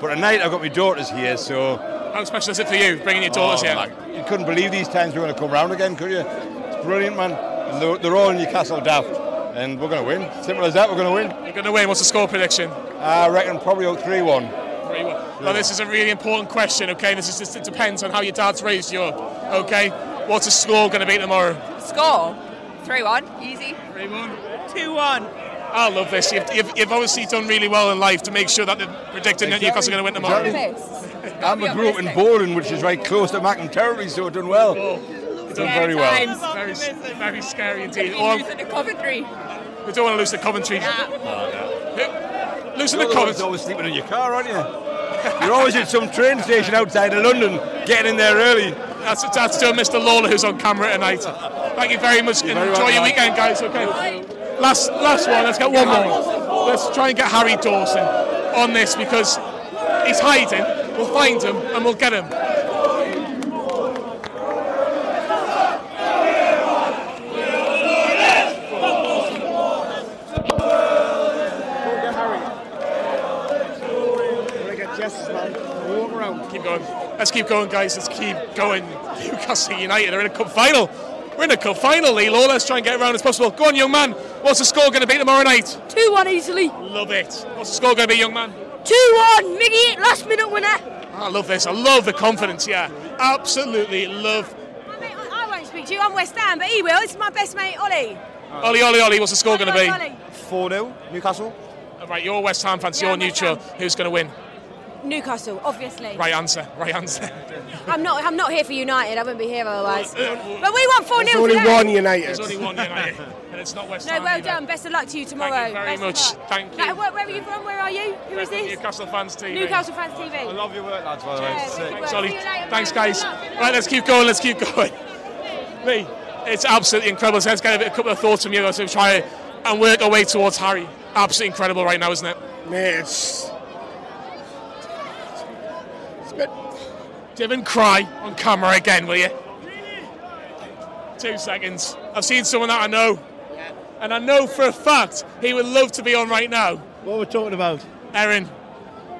But tonight I've got my daughters here, so How special is it for you, bringing your daughters Oh, here? man, You couldn't believe these times we're going to come round again, could you? It's brilliant, man. And they're, they're all Newcastle daft, and we're going to win. Simple as that. We're going to win. You're going to win. What's the score prediction? Uh, I reckon probably three-one. Very well. Well, this is a really important question, okay? This is just, it depends on how your dad's raised you up, okay? What's the score going to be tomorrow? Score 3 1. Easy. 3 1. 2 1. I love this. You've, you've, you've obviously done really well in life to make sure that they're predicting that Newcastle are going to win tomorrow. I'm a grew up in Bowling, which is right close to Mackem territory, so done well. Oh. Done very well. Very, very scary indeed. If Or, you lose the Coventry. we don't want to lose the Coventry. Losing the You're always sleeping in your car, aren't you? You're always at some train station outside of London, getting in there early. That's, that's to Mr. Lawler who's on camera tonight. Thank you very much. very Enjoy welcome. your weekend, guys. Okay. Last, last one. Let's get one more. Let's try and get Harry Dawson on this because he's hiding. We'll find him and we'll get him. Keep going. Let's keep going, guys. Let's keep going. Newcastle United are in a cup final. We're in a cup final, Lee Let's try and get around as possible. Go on, young man. What's the score going to be tomorrow night? 2 1 easily. Love it. What's the score going to be, young man? 2 1. Miggy, last minute winner. I love this. I love the confidence. Yeah, absolutely love. I won't speak to you. I'm West Ham, but he will. It's my best mate, Ollie. Ollie, Ollie, Ollie. What's the score going to be? Ollie. 4 0, Newcastle. Right, you're West Ham fans. you're neutral. Who's going to win? Newcastle, obviously. Right answer. Right answer. I'm not. I'm not here for United. I wouldn't be here otherwise. but we want 4 There's 0 only today. one United. There's only one United, and it's not West No, Ham. well either. done. Best of luck to you tomorrow. Thank you very Best much. luck. Thank Now, you. where, where are you from? Where are you? Who is this? Newcastle fans TV. Newcastle fans TV. I love your work, lads. By the way. Yeah, good work. Sorry. See you later, Thanks, guys. Good. Right, let's keep going. Let's keep going. Lee, it's absolutely incredible. So let's get a, bit, a couple of thoughts from you though, to try and work our way towards Harry. Absolutely incredible right now, isn't it? Mate, it's. Divin, cry on camera again, will you? Two seconds. I've seen someone that I know, and I know for a fact he would love to be on right now. What we're talking about? Erin,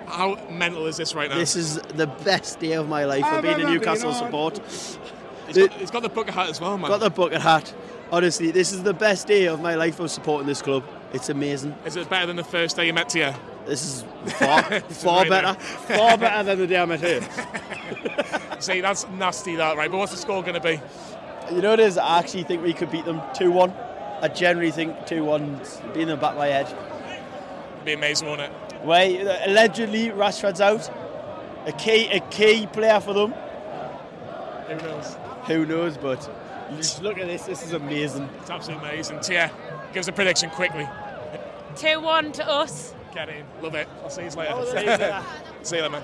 how mental is this right now? This is the best day of my life for being a Newcastle been on? support. He's got, he's got the bucket hat as well, man. Got the bucket hat. Honestly, this is the best day of my life of supporting this club. It's amazing. Is it better than the first day you met Tia? This is far, This far right better, far better than the day I met. See, that's nasty, that right? But what's the score going to be? You know what it is? I actually think we could beat them 2 1. I generally think 2 1 be in the back of my head. It'd be amazing, won't it? Wait, allegedly Rashford's out. A key, a key player for them. Who knows? Who knows? But just look at this. This is amazing. It's absolutely amazing. Tia, give us a prediction quickly. 2 1 to us. Get in. Love it. I'll see you later. Oh, there you go. see you later, man.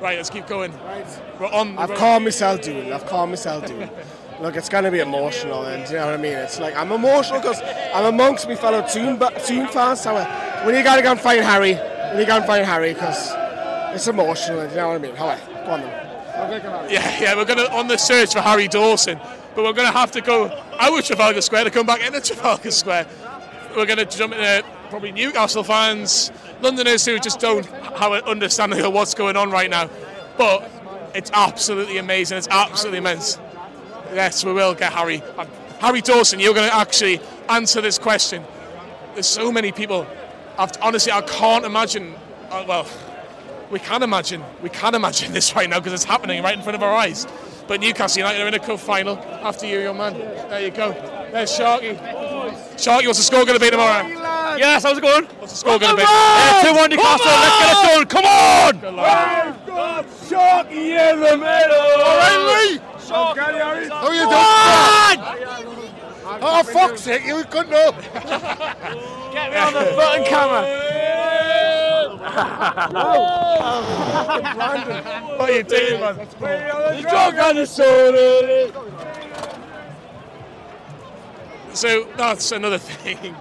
Right, let's keep going. Right. We're on I've road. calmed myself down. I've calmed myself down. Look, it's going to be emotional, and do you know what I mean? It's like I'm emotional because I'm amongst my fellow Toon, Toon fans. So uh, when you got to go and find Harry, when you go and find Harry, because it's emotional, and do you know what I mean? How go on then. Okay, come on. Yeah, yeah, we're going to on the search for Harry Dawson, but we're going to have to go out of Trafalgar Square to come back into Trafalgar Square. We're going to jump into probably Newcastle fans, Londoners who just don't have an understanding of what's going on right now. But it's absolutely amazing. It's absolutely immense. Yes, we will get Harry. Um, Harry Dawson, you're going to actually answer this question. There's so many people. I've, honestly, I can't imagine. Uh, well, we can imagine. We can imagine this right now because it's happening right in front of our eyes. But Newcastle United are in a cup final. After you, young man. There you go. There's Sharky. Sharky, what's the score going to be tomorrow? Yes, how's it going? What's the score going to be? Yeah, 2 1 Newcastle, let's get it done, come on! We've got Sharky in the middle. All right, Lee. Okay, Harry. How you doing? Oh, fuck's sake, you couldn't know. Get me on the button camera! What are you doing, man? camera. Drunk on the soda. So that's another thing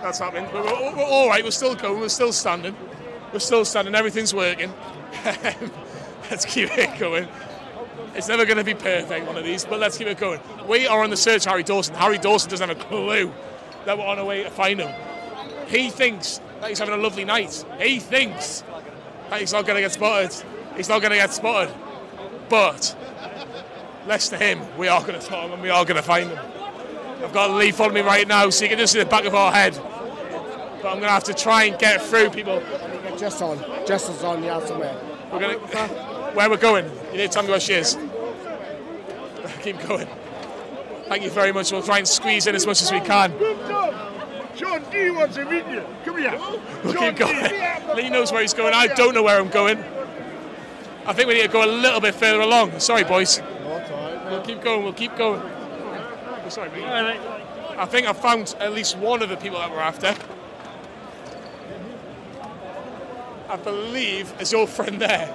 that's happening. But we're, we're all right. We're still going. We're still standing. We're still standing. Everything's working. let's keep it going. It's never going to be perfect, one of these, but let's keep it going. We are on the search Harry Dawson. Harry Dawson doesn't have a clue that we're on our way to find him. He thinks that he's having a lovely night. He thinks that he's not going to get spotted. He's not going to get spotted. But, less to him, we are going to spot him and we are going to find him. I've got Lee following me right now, so you can just see the back of our head. But I'm going to have to try and get through people. Just on. Just as on, yeah, somewhere. We're going to, where we're going. You need to tell me where she is. Keep going. Thank you very much. We'll try and squeeze in as much as we can. John D wants to meet you. Come here. We'll keep going. Lee knows where he's going. I don't know where I'm going. I think we need to go a little bit further along. Sorry, boys. We'll keep going. We'll keep going. Sorry. I think I've found at least one of the people that we're after. I believe is your friend there.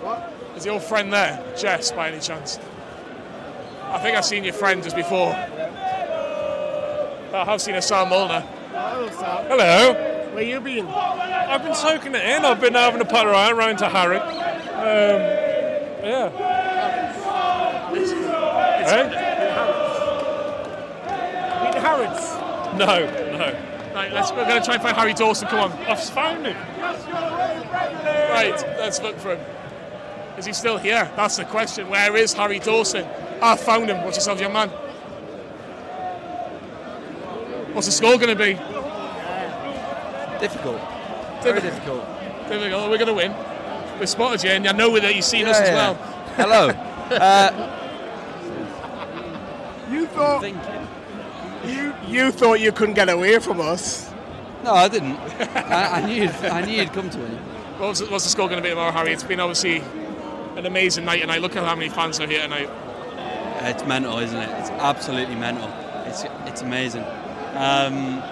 What? Is your friend there, Jess, by any chance? I think I've seen your friend just before. I have seen a Sam Mulliner. Hello, Sam. Hello. Where you been? I've been soaking it in. I've been having a putt around, round to Harry. Um, yeah. Meet Harrods. No, no. Right, let's. We're going to try and find Harry Dawson. Come on. I've found him. Right, let's look for him. Is he still here? That's the question. Where is Harry Dawson? I found him. Watch yourself, young man. What's the score going to be? Difficult. Very difficult. Difficult. We're going to win. We spotted you, and I know that you've seen us Yeah, as yeah. well. Hello. Uh, You thought you you thought you couldn't get away from us. no, I didn't. I, I knew you'd, I knew you'd come to me. What's, what's the score going to be tomorrow, Harry? It's been obviously an amazing night, and I look at how many fans are here tonight. It's mental, isn't it? It's absolutely mental. It's it's amazing. Um,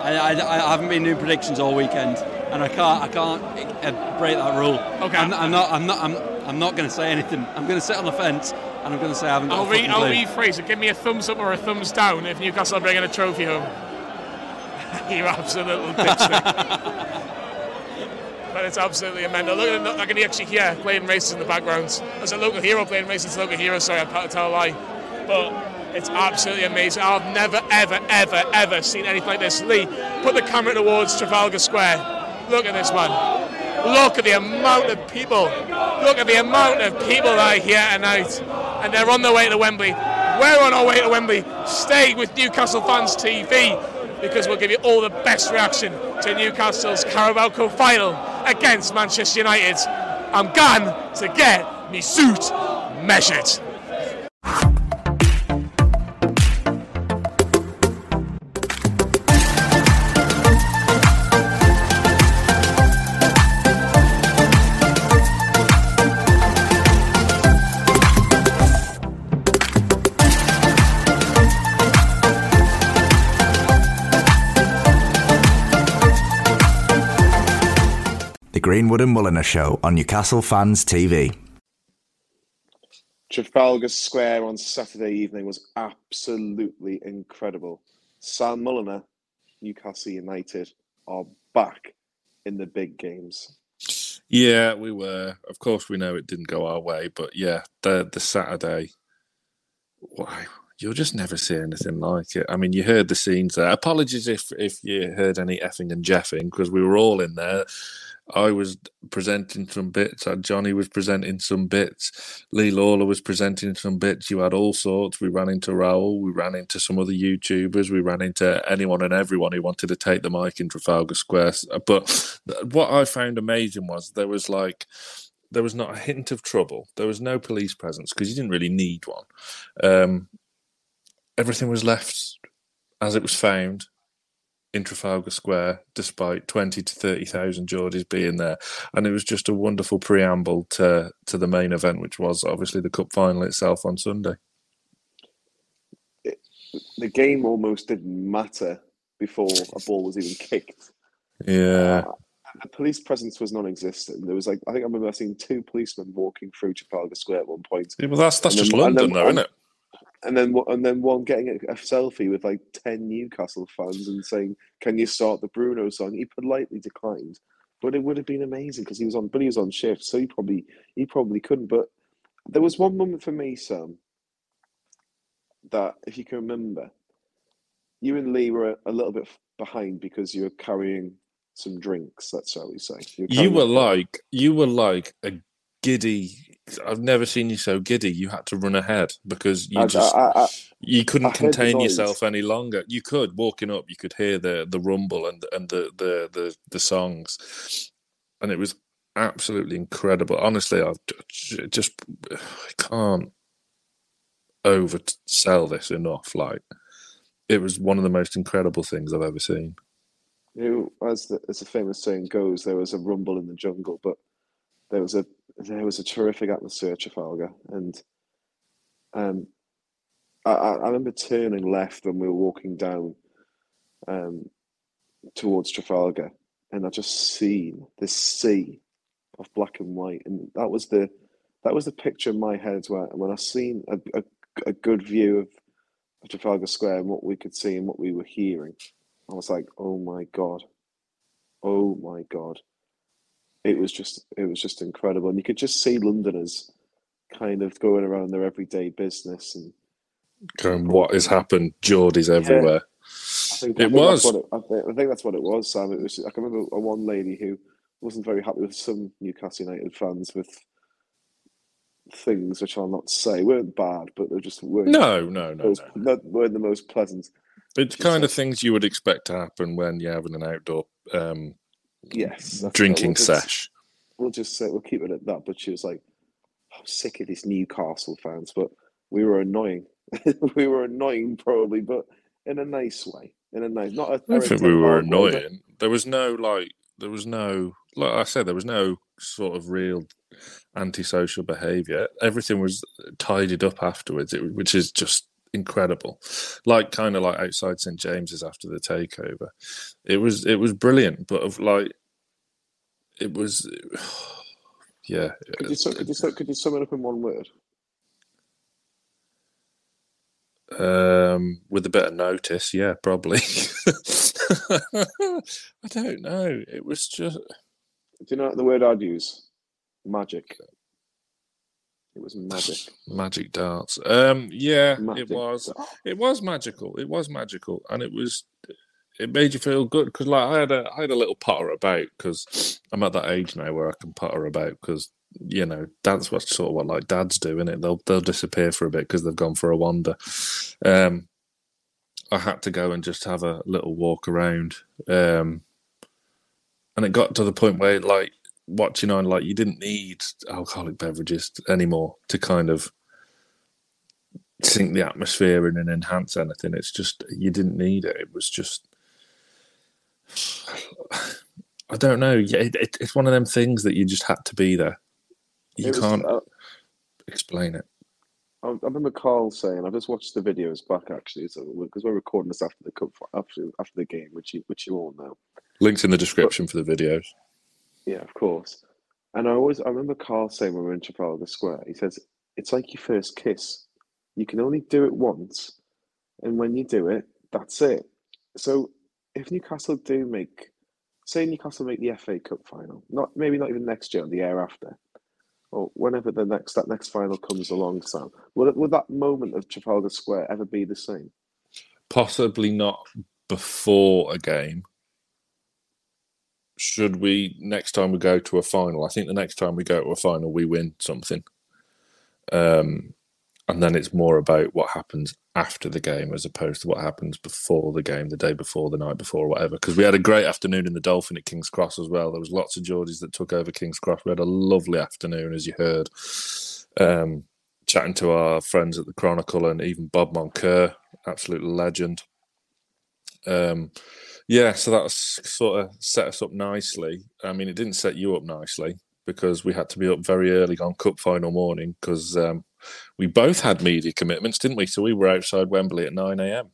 I, I, I haven't been doing predictions all weekend, and I can't I can't uh, break that rule. Okay. I'm, I'm not I'm not I'm, I'm not going to say anything. I'm going to sit on the fence, and I'm going to say I haven't got I'll, re- I'll rephrase it. Give me a thumbs up or a thumbs down if Newcastle are bringing a trophy home. you absolute dipstick. but it's absolutely mental. Look at the, I can actually hear Blaydon Races in the background. There's a local hero Blaydon Races, local hero, sorry, I tell a lie. But it's absolutely amazing. I've never, ever, ever, ever seen anything like this. Lee, put the camera towards Trafalgar Square. Look at this, man. Look at the amount of people. Look at the amount of people that are here tonight. And they're on their way to Wembley. We're on our way to Wembley. Stay with Newcastle Fans TV because we'll give you all the best reaction to Newcastle's Carabao Cup final against Manchester United. I'm gone to get me suit measured. The Greenwood and Mulliner Show on Newcastle Fans TV. Trafalgar Square on Saturday evening was absolutely incredible. Sam Mulliner, Newcastle United, are back in the big games. Yeah, we were. Of course, we know it didn't go our way, but yeah, the the Saturday, wow, you'll just never see anything like it. I mean, you heard the scenes there. Apologies if if you heard any effing and jeffing because we were all in there. I was presenting some bits. uh, Jonny was presenting some bits. Lee Lawler was presenting some bits. You had all sorts. We ran into Raul. We ran into some other YouTubers. We ran into anyone and everyone who wanted to take the mic in Trafalgar Square. But what I found amazing was there was like there was not a hint of trouble. There was no police presence because you didn't really need one. Um, everything was left as it was found in Trafalgar Square, despite twenty to thirty thousand Geordies being there, and it was just a wonderful preamble to to the main event, which was obviously the cup final itself on Sunday. The game almost didn't matter before a ball was even kicked. Yeah, uh, The police presence was non-existent. There was like I think I remember seeing two policemen walking through Trafalgar Square at one point. Yeah, well, that's that's And just then- London, then though, isn't it? And then and then one getting a, a selfie with like ten Newcastle fans and saying, "Can you start the Bruno song?" He politely declined, but it would have been amazing because he was on, but he was on shift, so he probably he probably couldn't. But there was one moment for me, Sam, that if you can remember, you and Lee were a, a little bit behind because you were carrying some drinks. That's how we say. You were like you were like a giddy. I've never seen you so giddy. You had to run ahead because you I- just I- I- you couldn't I contain yourself any longer. You could walking up, you could hear the the rumble and and the the the, the songs, and it was absolutely incredible. Honestly, I've j- just I can't oversell this enough. Like it was one of the most incredible things I've ever seen. who, as the as the famous saying goes, there was a rumble in the jungle, but there was a there was a terrific atmosphere at Trafalgar, and um, I, I remember turning left when we were walking down um, towards Trafalgar, and I just seen this sea of black and white, and that was the that was the picture in my head where when I seen a, a, a good view of, of Trafalgar Square and what we could see and what we were hearing. I was like, oh my god, oh my god. It was just it was just incredible. And you could just see Londoners kind of going around their everyday business and Going, what has happened? Geordies everywhere. I think, I It think that's was. what it, I, think, I think that's what it was, Sam. It was I can remember a one lady who wasn't very happy with some Newcastle United fans with things which I'll not say weren't bad, but they just weren't No, no, no, those, not- weren't the most pleasant. It's kind of things you would expect to happen when you're having an outdoor um, Yes, drinking we'll just- sesh. We'll just say we'll keep it at that. But she was like, "I'm sick of these Newcastle fans," but we were annoying. we were annoying, probably, but in a nice way. In a nice, not a. I think we were hard way, but- annoying. There was no like, there was no, like I said, there was no sort of real antisocial behaviour. Everything was tidied up afterwards, it, which is just incredible. Like kind of like outside St James's after the takeover, it was it was brilliant. But of like, it was, yeah. Could you, su- could, you, could you sum it up in one word? Um, with a bit of notice, yeah, probably. I don't know. It was just. Do you know the word I'd use? Magic. It was magic. Magic darts. Um, yeah, Magic it was. It was magical. It was magical, and it was. It made you feel good because, like, I had a, I had a little potter about because I'm at that age now where I can potter about because you know that's what sort of what like dads do, and it they'll they'll disappear for a bit because they've gone for a wander. Um, I had to go and just have a little walk around, um, and it got to the point where like watching on like you didn't need alcoholic beverages anymore to kind of sink the atmosphere in and enhance anything. It's just you didn't need it. It was just I don't know. Yeah, it, it, it's one of them things that you just had to be there. You was- can't uh, explain it. I, I remember Carl saying, I just watched the videos back actually, so because we're recording this after the cup, after after the game, which you which you all know. Links in the description for the videos. Yeah, of course. And I always I remember Carl saying when we were in Trafalgar Square, he says it's like your first kiss. You can only do it once, and when you do it, that's it. So if Newcastle do make, say Newcastle make the FA Cup final, not maybe not even next year, the year after, or whenever the next that next final comes along, Sam, it, will that moment of Trafalgar Square ever be the same? Possibly not before a game. Should we next time we go to a final? I think the next time we go to a final, we win something. Um, and then it's more about what happens after the game as opposed to what happens before the game, the day before, the night before, whatever. Because we had a great afternoon in the Dolphin at King's Cross as well. There was lots of Geordies that took over King's Cross. We had a lovely afternoon, as you heard, um, chatting to our friends at the Chronicle and even Bob Moncur, absolute legend. Um, yeah, so that sort of set us up nicely. I mean, it didn't set you up nicely because we had to be up very early on Cup final morning because um, we both had media commitments, didn't we? So we were outside Wembley at 9 a.m.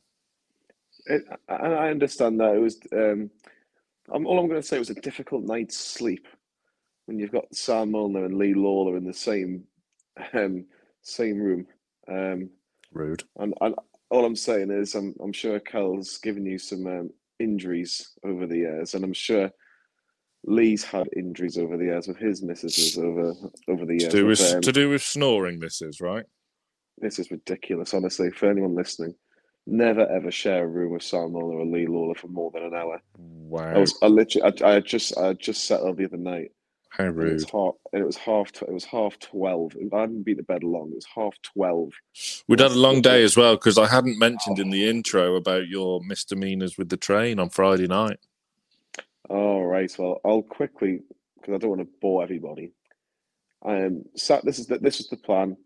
I understand that it was. Um, I'm, all I'm going to say was a difficult night's sleep when you've got Sam Mulliner and Lee Lawler in the same um, same room. Um, Rude. And, and all I'm saying is, I'm, I'm sure Kel's given you some um, injuries over the years, and I'm sure Lee's had injuries over the years with his missuses over over the To years. do with, with um, to do with snoring, this is right. this is ridiculous, honestly. For anyone listening, never ever share a room with Sam Mulliner or Lee Lawler for more than an hour. Wow. I was I literally I, I just I just settled the other night. How and It was rude. it was half it was half twelve. I hadn't been to bed long. It was half twelve. We'd had a long day as well because I hadn't mentioned in the intro about your misdemeanors with the train on Friday night. All right. Well, I'll quickly because I don't want to bore everybody. Um, sat. This is the, this is the plan.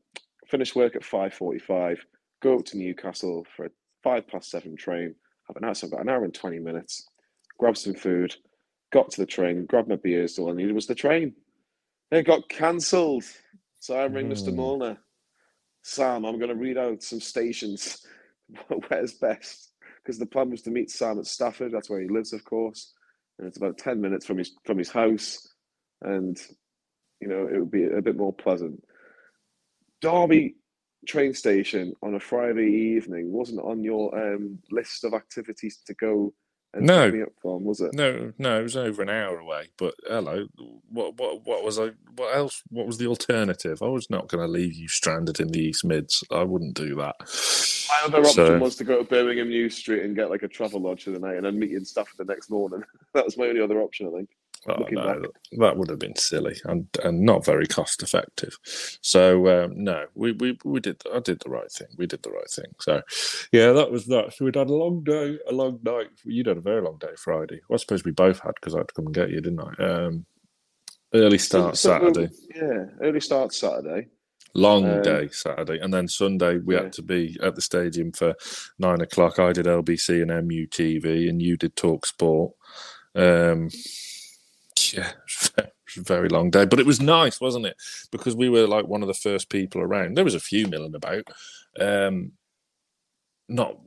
Finish work at five forty-five. Go up to Newcastle for a five past seven train. Have an hour, so about an hour and twenty minutes. Grab some food. Got to the train. Grabbed my beers. All I needed was the train. It got cancelled. So I ring Mr. Hmm. Mulliner. Sam, I'm going to read out some stations. Where's best? Because the plan was to meet Sam at Stafford. That's where he lives, of course and it's about 10 minutes from his from his house and you know it would be a bit more pleasant derby train station on a friday evening wasn't on your um, list of activities to go No. from was it No, no, it was over an hour away. But hello, what, what, what was I? What else? What was the alternative? I was not going to leave you stranded in the East Mids. I wouldn't do that. my other option was to go to birmingham new street and get like a travel lodge for the night and then meet you in Stafford the next morning that was my only other option i think Oh, no, that would have been silly and, and not very cost effective. So um, no, we, we we did. I did the right thing. We did the right thing. So yeah, that was that. So we'd had a long day, a long night. You'd had a very long day Friday. Well, I suppose we both had because I had to come and get you, didn't I? Um, early start So- Saturday, yeah early start saturday long um, day Saturday, and then Sunday we yeah. had to be at the stadium for nine o'clock. I did LBC and MUTV, and you did Talk Sport. Um, yeah, very long day, but it was nice, wasn't it? Because we were like one of the first people around. There was a few milling about, um, not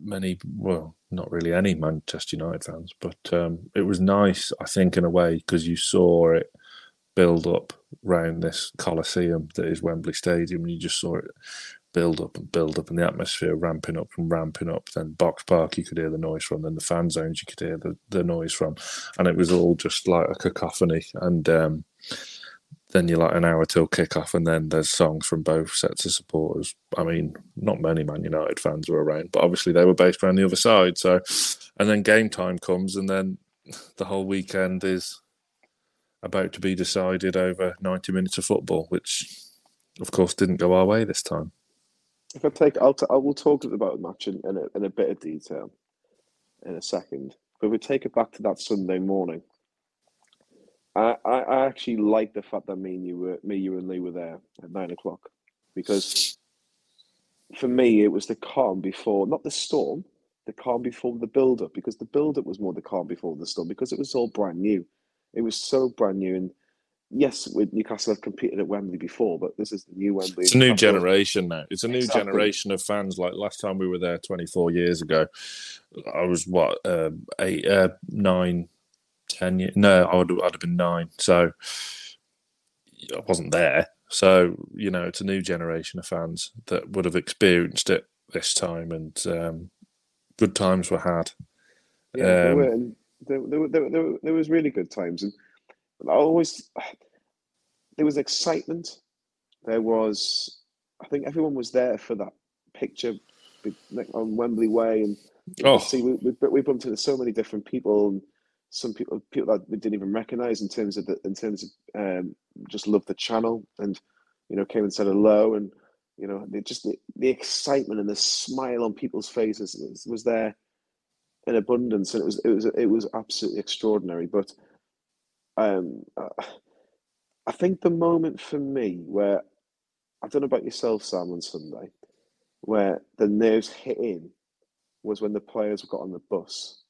many. Well, not really any Manchester United fans, but um, it was nice. I think in a way because you saw it build up round this Coliseum that is Wembley Stadium, and you just saw it build up and build up, and the atmosphere ramping up and ramping up. Then Box Park, you could hear the noise from. Then the fan zones, you could hear the, the noise from, and it was all just like a cacophony. And um, then you're like an hour till kickoff, and then there's songs from both sets of supporters. I mean, not many Man United fans were around, but obviously they were based around the other side. So, and then game time comes, and then the whole weekend is about to be decided over 90 minutes of football, which of course didn't go our way this time. If I take, I'll t- I will talk about the match in, in, a, in a bit of detail in a second. But we take it back to that Sunday morning. I, I, I actually like the fact that me and you were me, you and Lee were there at nine o'clock because for me it was the calm before, not the storm, the calm before the build up. Because the build up was more the calm before the storm because it was all brand new. It was so brand new and. Yes, with Newcastle have competed at Wembley before, but this is the new Wembley. It's a new generation now. It's a new Exactly. generation of fans. Like last time we were there 24 years ago, I was what uh, eight, uh, nine, ten years. No, I would I'd have been nine. So I wasn't there. So you know, it's a new generation of fans that would have experienced it this time, and um, good times were had. Yeah, there, Um, there, there, were- there, were- there, there was really good times, and I always there was excitement. There was, I think, everyone was there for that picture on Wembley Way, and Oh. see we, we we bumped into so many different people, and some people people that we didn't even recognise in terms of the, in terms of um, just loved the channel, and you know came and said hello, and you know just the, the excitement and the smile on people's faces was, was there in abundance, and it was it was it was absolutely extraordinary. But um, uh, I think the moment for me where I don't know about yourself, Sam, on Sunday, where the nerves hit in was when the players got on the bus,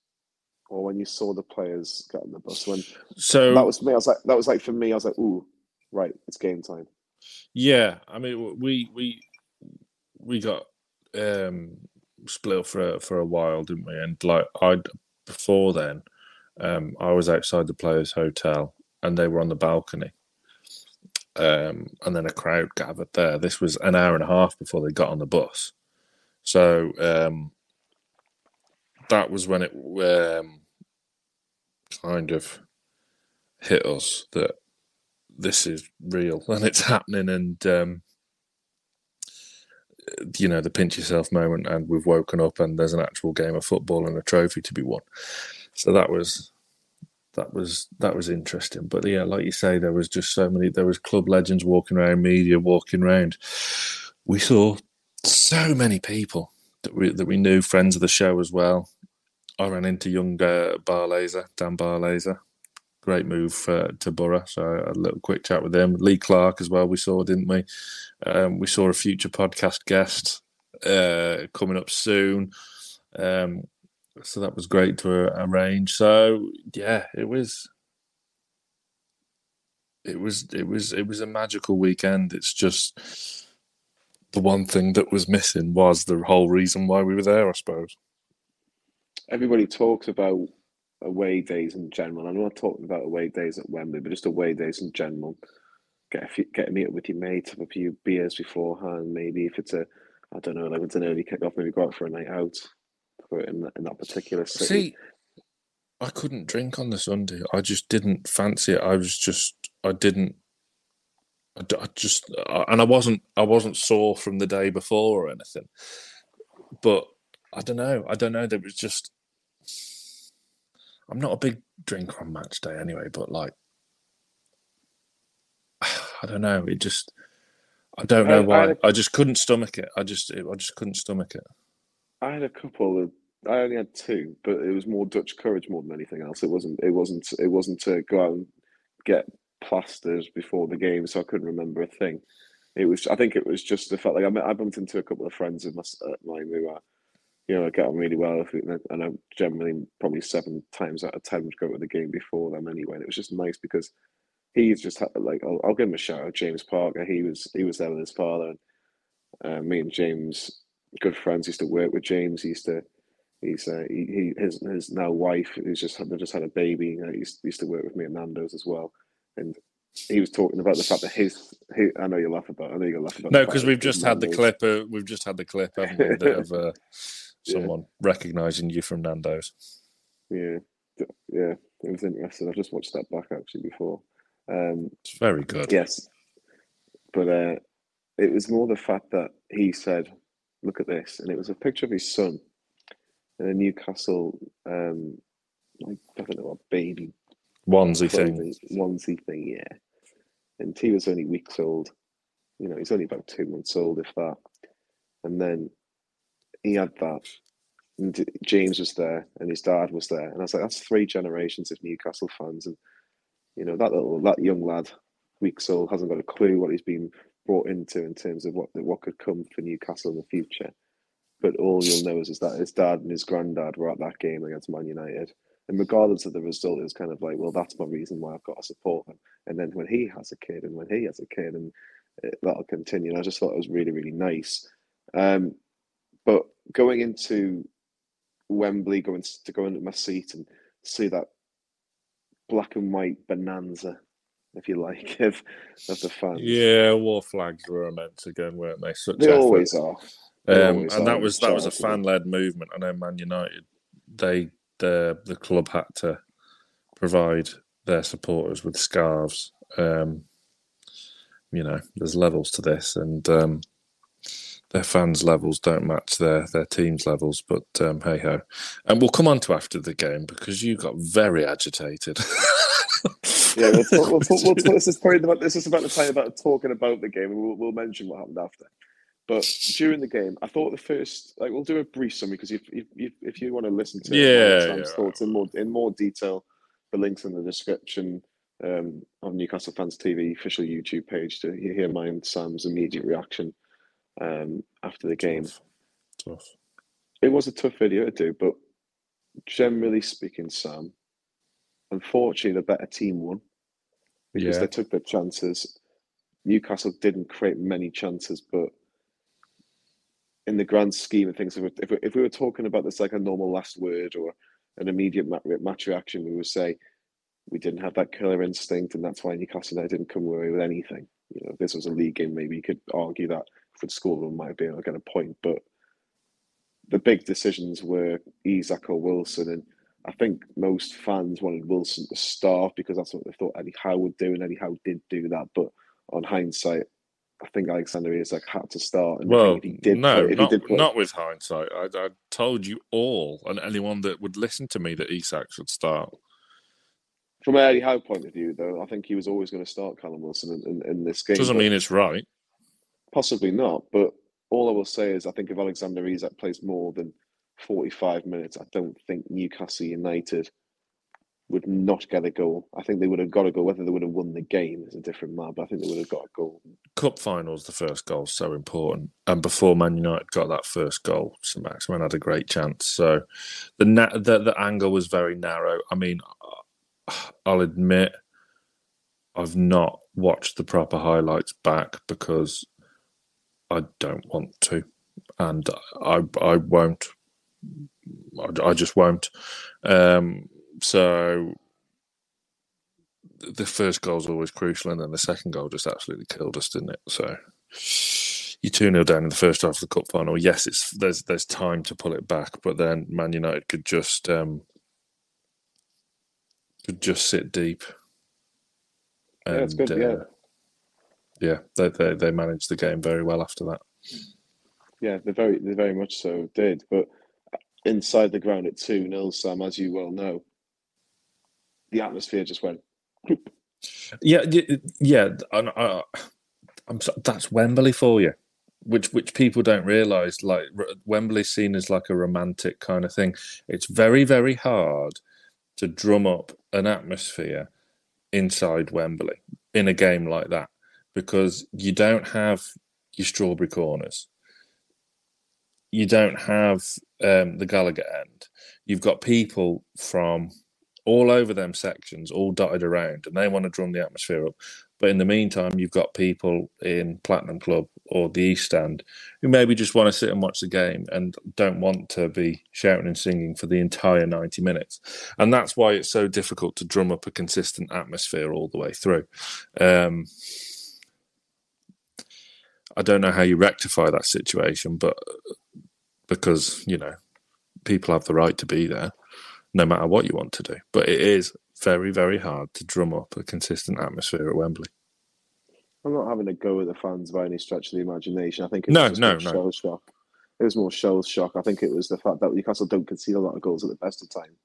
or when you saw the players get on the bus. When So- that was me, I was like, that was like for me, I was like, ooh, right, it's game time. Yeah, I mean, we we we got um split for a, for a while, didn't we? And like I before then, um, I was outside the players' hotel, and they were on the balcony. um, and then a crowd gathered there. This was an hour and a half before they got on the bus, so um, that was when it um, kind of hit us that this is real and it's happening, and um, you know the pinch yourself moment, and we've woken up and there's an actual game of football and a trophy to be won. So that was that was that was interesting. But yeah, like you say, there was just so many. There was club legends walking around, media walking around. We saw so many people that we that we knew, friends of the show as well. I ran into young uh, Barlaser, Dan Barlaser. Great move uh, to Boro. So a little quick chat with him. Lee Clark as well. We saw, didn't we? Um, we saw a future podcast guest uh, coming up soon. Um, so that was great to uh, arrange. So yeah, it was. It was it was it was a magical weekend. It's just the one thing that was missing was the whole reason why we were there, I suppose. Everybody talks about away days in general. I'm not talking about away days at Wembley, but just away days in general. Get a few, get a meet up with your mate, have a few beers beforehand. Maybe if it's a, I don't know, like it's an early kick off, maybe go out for a night out. For in that, in that particular city. See, I couldn't drink on the Sunday. I just didn't fancy it. I was just, I didn't. I just, I, and I wasn't, I wasn't sore from the day before or anything. But I don't know. I don't know. There was just. I'm not a big drinker on match day anyway, but like, I don't know. It just, I don't know I- I why. had I just couldn't stomach it. I just, I just couldn't stomach it. I had a couple of. I only had two, but it was more Dutch courage more than anything else. It wasn't. It wasn't. It wasn't to go out and get plasters before the game, so I couldn't remember a thing. It was. I think it was just the fact like I, met, I bumped into a couple of friends of my, uh, mine who are, you know, I get on really well, with, and I- and I generally probably seven times out of ten would go to the game before them anyway. And it was just nice because he's just had, like I'll, I'll give him a shout out. James Parker. He was he was there with his father, and uh, me and James, good friends, used to work with James. He used to. He's uh, he, he his his now wife who's just had they just had a baby. You know, he used, to work with me at Nando's as well, and he was talking about the fact that his, his I know you laugh about. I know you laugh about. No, because we've just had the Nando's- clip. Uh, we've just had the clip, haven't we, of uh, someone recognizing you from Nando's. Yeah, yeah, it was interesting. I've just watched that back actually before. Um, it's very good. Yes, but uh, it was more the fact that he said, "Look at this," and it was a picture of his son in a Newcastle, um, like I don't know, a baby Onesie thing. onesie thing, yeah. And he was only weeks old. You know, he's only about two months old, if that. And then he had that. And James was there, and his dad was there, and I was like, "That's three generations of Newcastle fans." And you know, that little that young lad, weeks old, hasn't got a clue what he's been brought into in terms of what what could come for Newcastle in the future. But all you'll know is, is that his dad and his granddad were at that game against Man United. And regardless of the result, it's kind of like, well, that's my reason why I've got to support them. And then when he has a kid, and when he has a kid, and it, that'll continue. And I just thought it was really, really nice. Um, but going into Wembley, going to go into my seat and see that black and white bonanza, if you like, of of the fans. Yeah, war flags were immense again, weren't they? Such They effort. always are. They Um, always and are that was that was a fan led movement. I know Man United, they the the club had to provide their supporters with scarves. Um, you know, there's levels to this, and um, their fans' levels don't match their their team's levels. But um, hey ho, and we'll come on to after the game because you got very agitated. Yeah, we'll talk, we'll talk, we'll talk, this is probably about this is about the time about talking about the game, and we'll, we'll mention what happened after. But during the game, I thought the first like we'll do a brief summary because if if, if, if you want to listen to Yeah, Sam's yeah. thoughts in more in more detail, the links in the description um, on Newcastle Fans TV official YouTube page to hear mine and Sam's immediate reaction um, after the game. Tough. It was a tough video to do, but generally speaking, Sam, unfortunately, the better team won because Yeah. they took their chances. Newcastle didn't create many chances, but in the grand scheme of things, if we, if we, if we were talking about this like a normal last word or an immediate match reaction, we would say we didn't have that killer instinct, and that's why Newcastle United didn't come away with anything. You know, if this was a league game, maybe you could argue that for the scoreline might be able to get a point. But the big decisions were Isak or Wilson, and I think most fans wanted Wilson to start because that's what they thought Eddie Howe would do, and Eddie Howe did do that. But on hindsight, I think Alexander Isak had to start. And Well, he did no, play- not, did play- not with hindsight. I, I told you all, and anyone that would listen to me, that Isak should start. From an Eddie Howe point of view, though, I think he was always going to start Callum Wilson in, in, in this game. Doesn't mean it's right. Possibly not, but all I will say is I think if Alexander Isak plays more than 45 minutes, I don't think Newcastle United would not get a goal. I think they would have got a goal. Whether they would have won the game is a different matter, but I think they would have got a goal. Cup finals, the first goal is so important, and before Man United got that first goal, St Maximin had a great chance. So the na- the the angle was very narrow. I mean, I'll admit I've not watched the proper highlights back because I don't want to, and I I won't. I, I just won't. Um, so the first goal is always crucial, and then the second goal just absolutely killed us, didn't it? So you two 0 down in the first half of the cup final. Yes, it's there's there's time to pull it back, but then Man United could just um, could just sit deep. Yeah, it's good, yeah. yeah, they, they they managed the game very well after that. Yeah, they very they very much so did. But inside the ground at 2 0, Sam, as you well know, the atmosphere just went. Yeah, yeah. And I, I'm that's Wembley for you, which which people don't realise. Like Wembley's seen as like a romantic kind of thing. It's very very hard to drum up an atmosphere inside Wembley in a game like that because you don't have your strawberry corners. You don't have um, the Gallowgate End. You've got people from all over them sections, all dotted around, and they want to drum the atmosphere up. But in the meantime, you've got people in Platinum Club or the East Stand who maybe just want to sit and watch the game and don't want to be shouting and singing for the entire 90 minutes. And that's why it's so difficult to drum up a consistent atmosphere all the way through. Um, I don't know how you rectify that situation, but because, you know, people have the right to be there no matter what you want to do. But it is very, very hard to drum up a consistent atmosphere at Wembley. I'm not having a go at the fans by any stretch of the imagination. I think it was No, no, more no. shell shock. It was more shell shock. I think it was the fact that Newcastle don't concede a lot of goals at the best of time,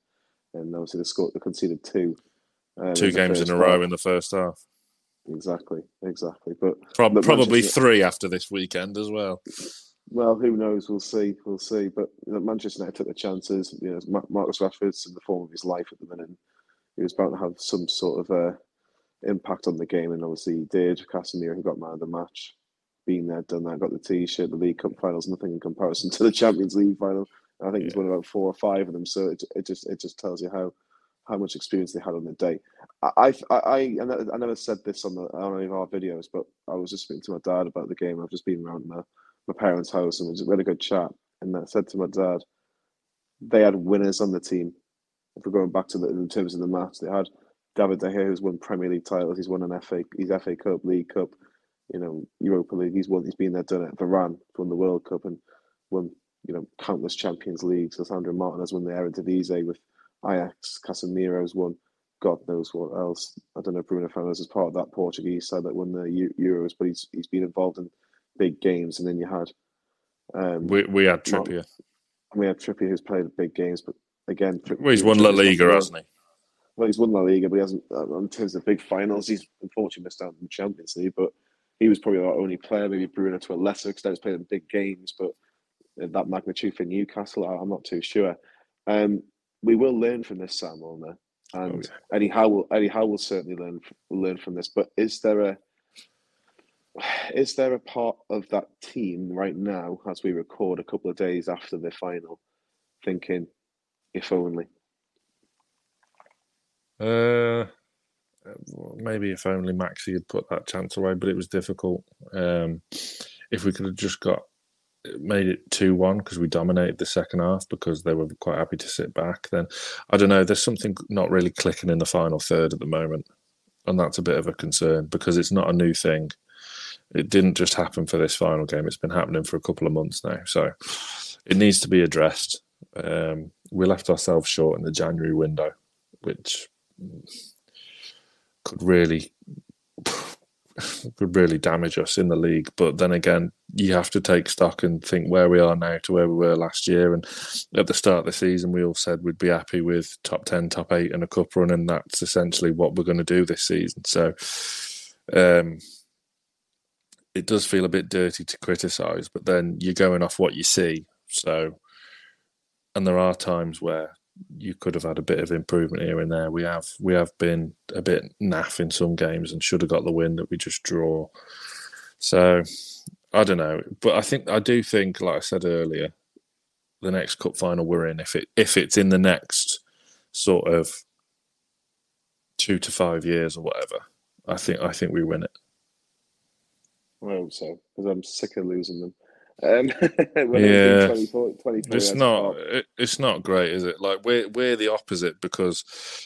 and obviously they scored, they conceded two. um, Two in games in a row half. in the first half. Exactly, exactly. But but probably Manchester- three after this weekend as well. Well, who knows? We'll see. We'll see. But you know, Manchester United took the chances. You know, Marcus Rashford's in the form of his life at the minute. He was bound to have some sort of uh, impact on the game, and obviously he did. Casemiro, who got man of the match, been there, done that, got the T-shirt, the League Cup finals, nothing in comparison to the Champions League final. I think he's won about four or five of them. So it, it just it just tells you how how much experience they had on the day. I I I, I never said this on the on any of our videos, but I was just speaking to my dad about the game. I've just been around my my parents' house and we had a good chat. And I said to my dad, they had winners on the team. If we're going back to the in terms of the match, they had David De Gea, who's won Premier League titles. He's won an FA, he's FA Cup, League Cup, you know, Europa League. He's won. He's been there, done it. Varane won the World Cup and won, you know, countless Champions Leagues. Sandro Martinez won the Eredivisie with Ajax. Casemiro's won. God knows what else. I don't know. if Bruno Fernandes is part of that Portuguese side that won the Euros, but he's he's been involved in big games. And then you had um, We we had Trippier. we had Trippier who's played big games, but again, Tri- Well, he's won La Liga, hasn't he? Well, he's won La Liga, but he hasn't. Uh, in terms of big finals, he's unfortunately missed out on the Champions League. But he was probably our only player. Maybe Bruno to a lesser extent has played in big games, but that magnitude for Newcastle, I'm not too sure. Um, we will learn from this, Sam Mulliner, and Eddie Howe will Eddie Howe will certainly learn will learn from this. But is there a is there a part of that team right now, as we record a couple of days after the final, thinking, if only? Uh, maybe if only Maxi had put that chance away, but it was difficult. Um, if we could have just got made it two one because we dominated the second half because they were quite happy to sit back, then I don't know. There's something not really clicking in the final third at the moment, and that's a bit of a concern because it's not a new thing. It didn't just happen for this final game; it's been happening for a couple of months now. So it needs to be addressed. Um, we left ourselves short in the January window, which could really could really damage us in the league. But then again, you have to take stock and think where we are now to where we were last year. And at the start of the season, we all said we'd be happy with top 10, top eight, and a cup run. And that's essentially what we're going to do this season. So um, it does feel a bit dirty to criticise, but then you're going off what you see. So, and there are times where you could have had a bit of improvement here and there. We have we have been a bit naff in some games and should have got the win that we just draw. So I don't know, but I think I do think, like I said earlier, the next cup final we're in, if it if it's in the next sort of two to five years or whatever, I think I think we win it. I hope so because I'm sick of losing them. Um, yeah, 24, 24 it's not it, it's not great, is it? Like we're we're the opposite because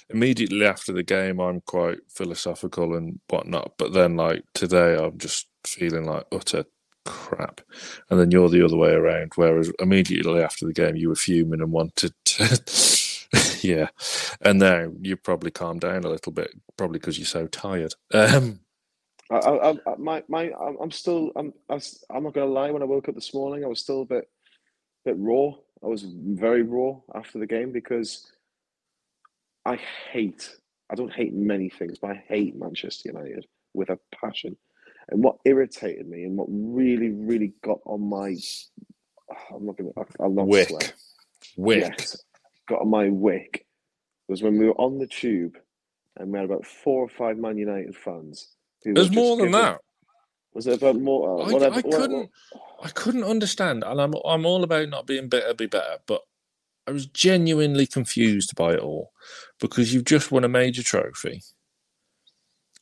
immediately after the game, I'm quite philosophical and whatnot, but then like today, I'm just feeling like utter crap, and then you're the other way around. Whereas immediately after the game, you were fuming and wanted to. yeah, and now you've probably calmed down a little bit, probably because you're so tired. Um, I, I, I, my, my, I'm I'm still, I'm, I, I'm not gonna lie. When I woke up this morning, I was still a bit, bit raw. I was very raw after the game because I hate. I don't hate many things, but I hate Manchester United with a passion. And what irritated me, and what really, really got on my, oh, I'm not gonna, I'll not Wick. swear. Wick. Yes, got on my wick was when we were on the tube, and we had about four or five Man United fans. There's more than that. Was it about more? Uh, I, whatever, I couldn't I couldn't understand, and I'm I'm all about not being bitter, be better, but I was genuinely confused by it all because you've just won a major trophy.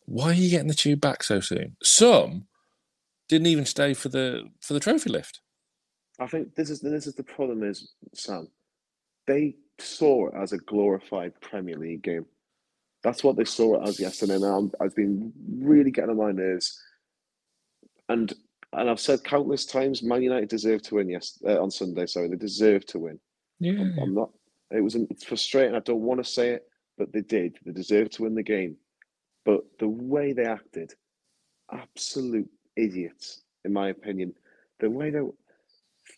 Why are you getting the tube back so soon? Some didn't even stay for the for the trophy lift. I think this is this is the problem is Sam. They saw it as a glorified Premier League game. That's what they saw it as yesterday. And I'm, I've been really getting on my nerves. And and I've said countless times, Man United deserve to win. Yes, uh, on Sunday. Sorry, they deserve to win. Yeah. I'm, I'm not. It was it's frustrating. I don't want to say it, but they did. They deserved to win the game. But the way they acted, absolute idiots, in my opinion. The way they,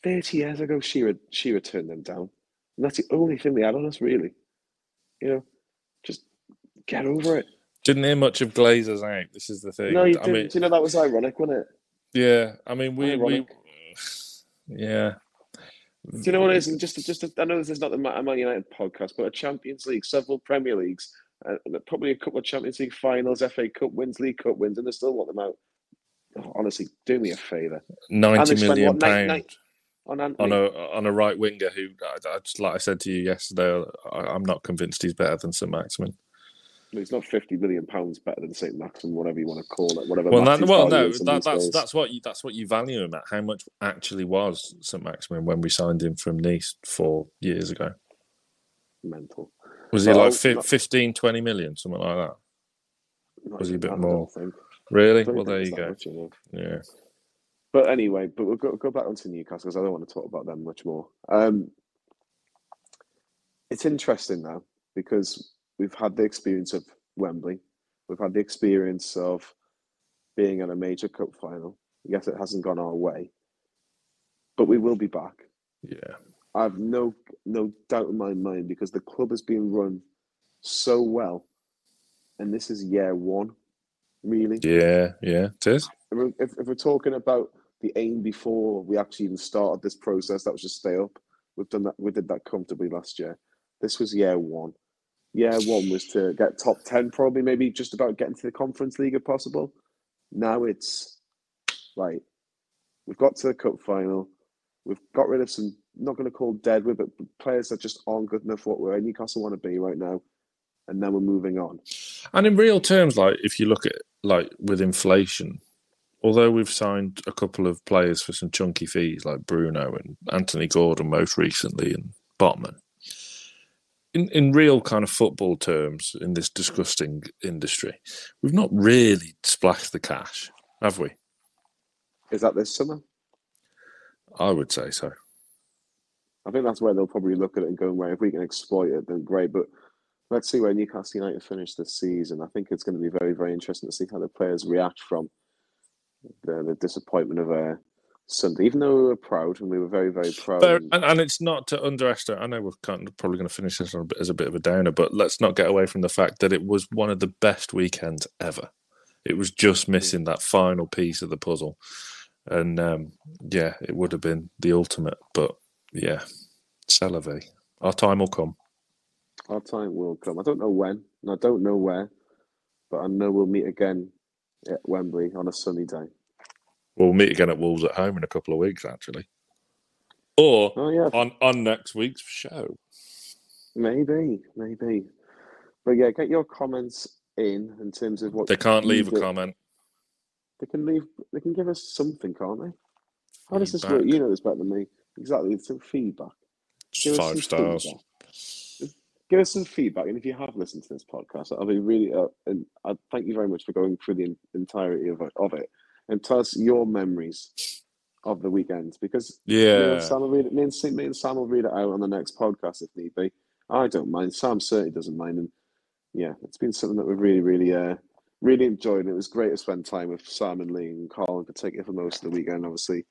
thirty years ago, Shearer Shearer turned them down, and that's the only thing they had on us, really. You know, get over it. Didn't hear much of Glazers out. This is the thing. No, you I didn't. mean, you know that was ironic, wasn't it? yeah. I mean, we we yeah. Do you know what it is? And Just, just, I know this is not the Man United podcast, but a Champions League, several Premier Leagues, uh, probably a couple of Champions League finals, FA Cup wins, League Cup wins, and they still want them out. Oh, honestly, do me a favour. Ninety million they spent, nine- pound nine- on on a on a right winger who, I, I just like I said to you yesterday, I, I'm not convinced he's better than St Maximin. He's not fifty million pounds better than Saint Maximin, whatever you want to call it, whatever. Well, that, well, no, that, that's days. that's what you that's what you value him at. How much actually was St Maximin when we signed him from Nice four years ago? mental. Was he like fi- not- 15, 20 million, something like that? Was he a bit more? Really? Well, there you go. much, you know. Yeah. But anyway, but we'll go, go back onto Newcastle because I don't want to talk about them much more. Um, it's interesting though because we've had the experience of Wembley, we've had the experience of being at a major cup final. Yes, it hasn't gone our way, but we will be back. Yeah. I have no no doubt in my mind because the club has been run so well, and this is year one, really. Yeah, yeah, it is. If if we're talking about the aim before we actually even started this process, that was just stay up. We've done that. We did that comfortably last year. This was year one. Year one was to get top ten, probably maybe just about getting to the Conference League if possible. Now it's right. We've got to the cup final. We've got rid of some. Not going to call dead but players that just aren't good enough what where Newcastle want to be right now. And then we're moving on. And in real terms, like if you look at like with inflation, although we've signed a couple of players for some chunky fees like Bruno and Anthony Gordon most recently and Botman, in in real kind of football terms in this disgusting industry, we've not really splashed the cash, have we? Is that this summer? I would say so. I think that's where they'll probably look at it and go, right, if we can exploit it, then great. But let's see where Newcastle United finish this season. I think it's going to be very, very interesting to see how the players react from the, the disappointment of uh, Sunday. Even though we were proud and we were very, very proud. But, and, and it's not to underestimate. I know we're kind of probably going to finish this on a bit, as a bit of a downer, but let's not get away from the fact that it was one of the best weekends ever. It was just missing that final piece of the puzzle, and um, yeah, it would have been the ultimate. But yeah, Celavi, our time will come. Our time will come. I don't know when, and I don't know where, but I know we'll meet again at Wembley on a sunny day. We'll meet again at Wolves at home in a couple of weeks, actually, or Oh, yeah. on on next week's show. Maybe, maybe. But yeah, get your comments in in terms of what They can't leave a comment. They can leave. They can give us something, can't they? How does this work? You know this better than me. Exactly. It's some feedback. Give Five stars. feedback. Give us some feedback, and if you have listened to this podcast, I'll be really. Uh, and I thank you very much for going through the entirety of of it, and tell us your memories of the weekend. Because me Yeah. and Sam will read it. Me and, Sam- me and Sam will read it out on the next podcast if need be. I don't mind. Sam certainly doesn't mind, and yeah, it's been something that we've really, really, uh, really enjoyed. And it was great to spend time with Sam and Lee and Carl in particular for most of the weekend. Obviously,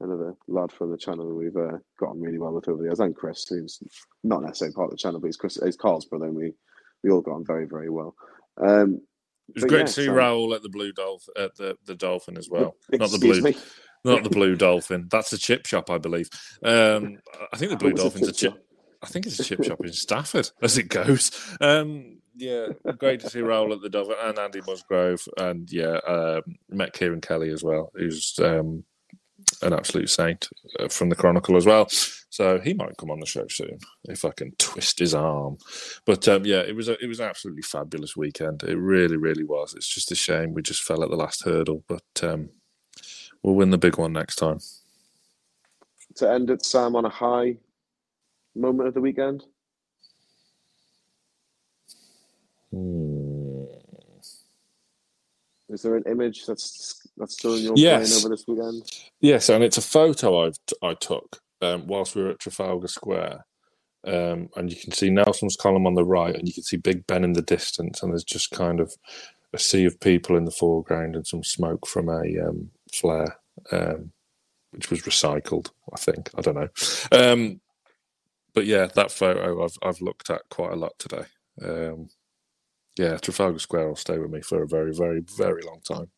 another lad from the channel that we've uh, gotten really well with over the years, and Chris, who's not necessarily part of the channel, but he's Chris, he's Carl's brother, and we we all got on very, very well. Um, It was but great yeah, to see so- Raul at the Blue Dolphin, at the, the Dolphin as well. not the blue, me? not the Blue Dolphin. That's a chip shop, I believe. Um, I think the Blue What's a Dolphin's a chip chip. I think it's a chip shop in Stafford, as it goes. Um, yeah, great to see Raul at the Dolphin and Andy Musgrove, and yeah, um, met Kieran Kelly as well, who's um, an absolute saint uh, from the Chronicle as well. So he might come on the show soon if I can twist his arm. But um, yeah, it was a, it was an absolutely fabulous weekend. It really, really was. It's just a shame we just fell at the last hurdle, but um, we'll win the big one next time. to end it, Sam, on a high moment of the weekend. Hmm. Is there an image that's that's still in your Yes. brain over this weekend? Yes, and it's a photo I've I took um, whilst we were at Trafalgar Square, um, and you can see Nelson's column on the right, and you can see Big Ben in the distance, and there's just kind of a sea of people in the foreground and some smoke from a um, flare, um, which was recycled. I think I don't know, um, but yeah, that photo I've I've looked at quite a lot today. Um, yeah, Trafalgar Square will stay with me for a very, very, very long time.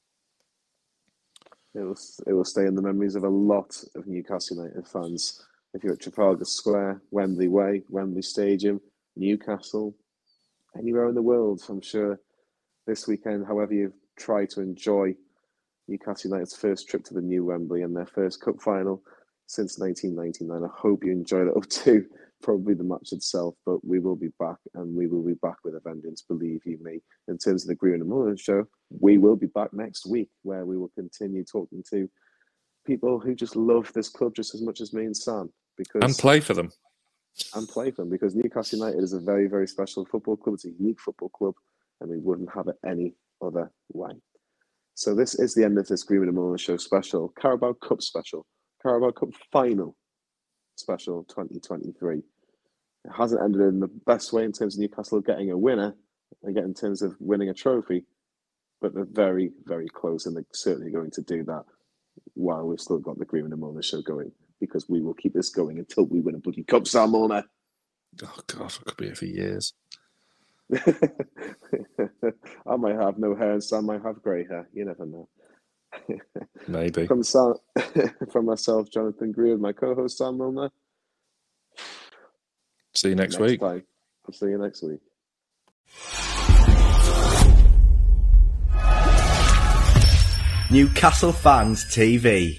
It will it will stay in the memories of a lot of Newcastle United fans. If you're at Trafalgar Square, Wembley Way, Wembley Stadium, Newcastle, anywhere in the world, I'm sure this weekend, however you've tried to enjoy Newcastle United's first trip to the new Wembley and their first cup final since 1999, I hope you enjoyed it up to probably the match itself. But we will be back, and we will be back with a vengeance, believe you me. In terms of the Green and Mulliner show, we will be back next week, where we will continue talking to people who just love this club just as much as me and Sam. Because And play for them. and play for them because Newcastle United is a very, very special football club. It's a unique football club, and we wouldn't have it any other way. So this is the end of this Greenwood and Mulliner Show special, Carabao Cup special, Carabao Cup final special 2023. It hasn't ended in the best way in terms of Newcastle getting a winner and get in terms of winning a trophy, but they're very, very close, and they're certainly going to do that while we've still got the Green and Mulliner Show going because we will keep this going until we win a bloody cup, Sam Mulliner. Oh God, I could be here for years. I might have no hair and Sam might have grey hair. You never know. Maybe. From Sam, from myself, Jonathan Greer, my co-host Sam Mulliner. See you next, week. Time. I'll see you next week. Newcastle Fans TV.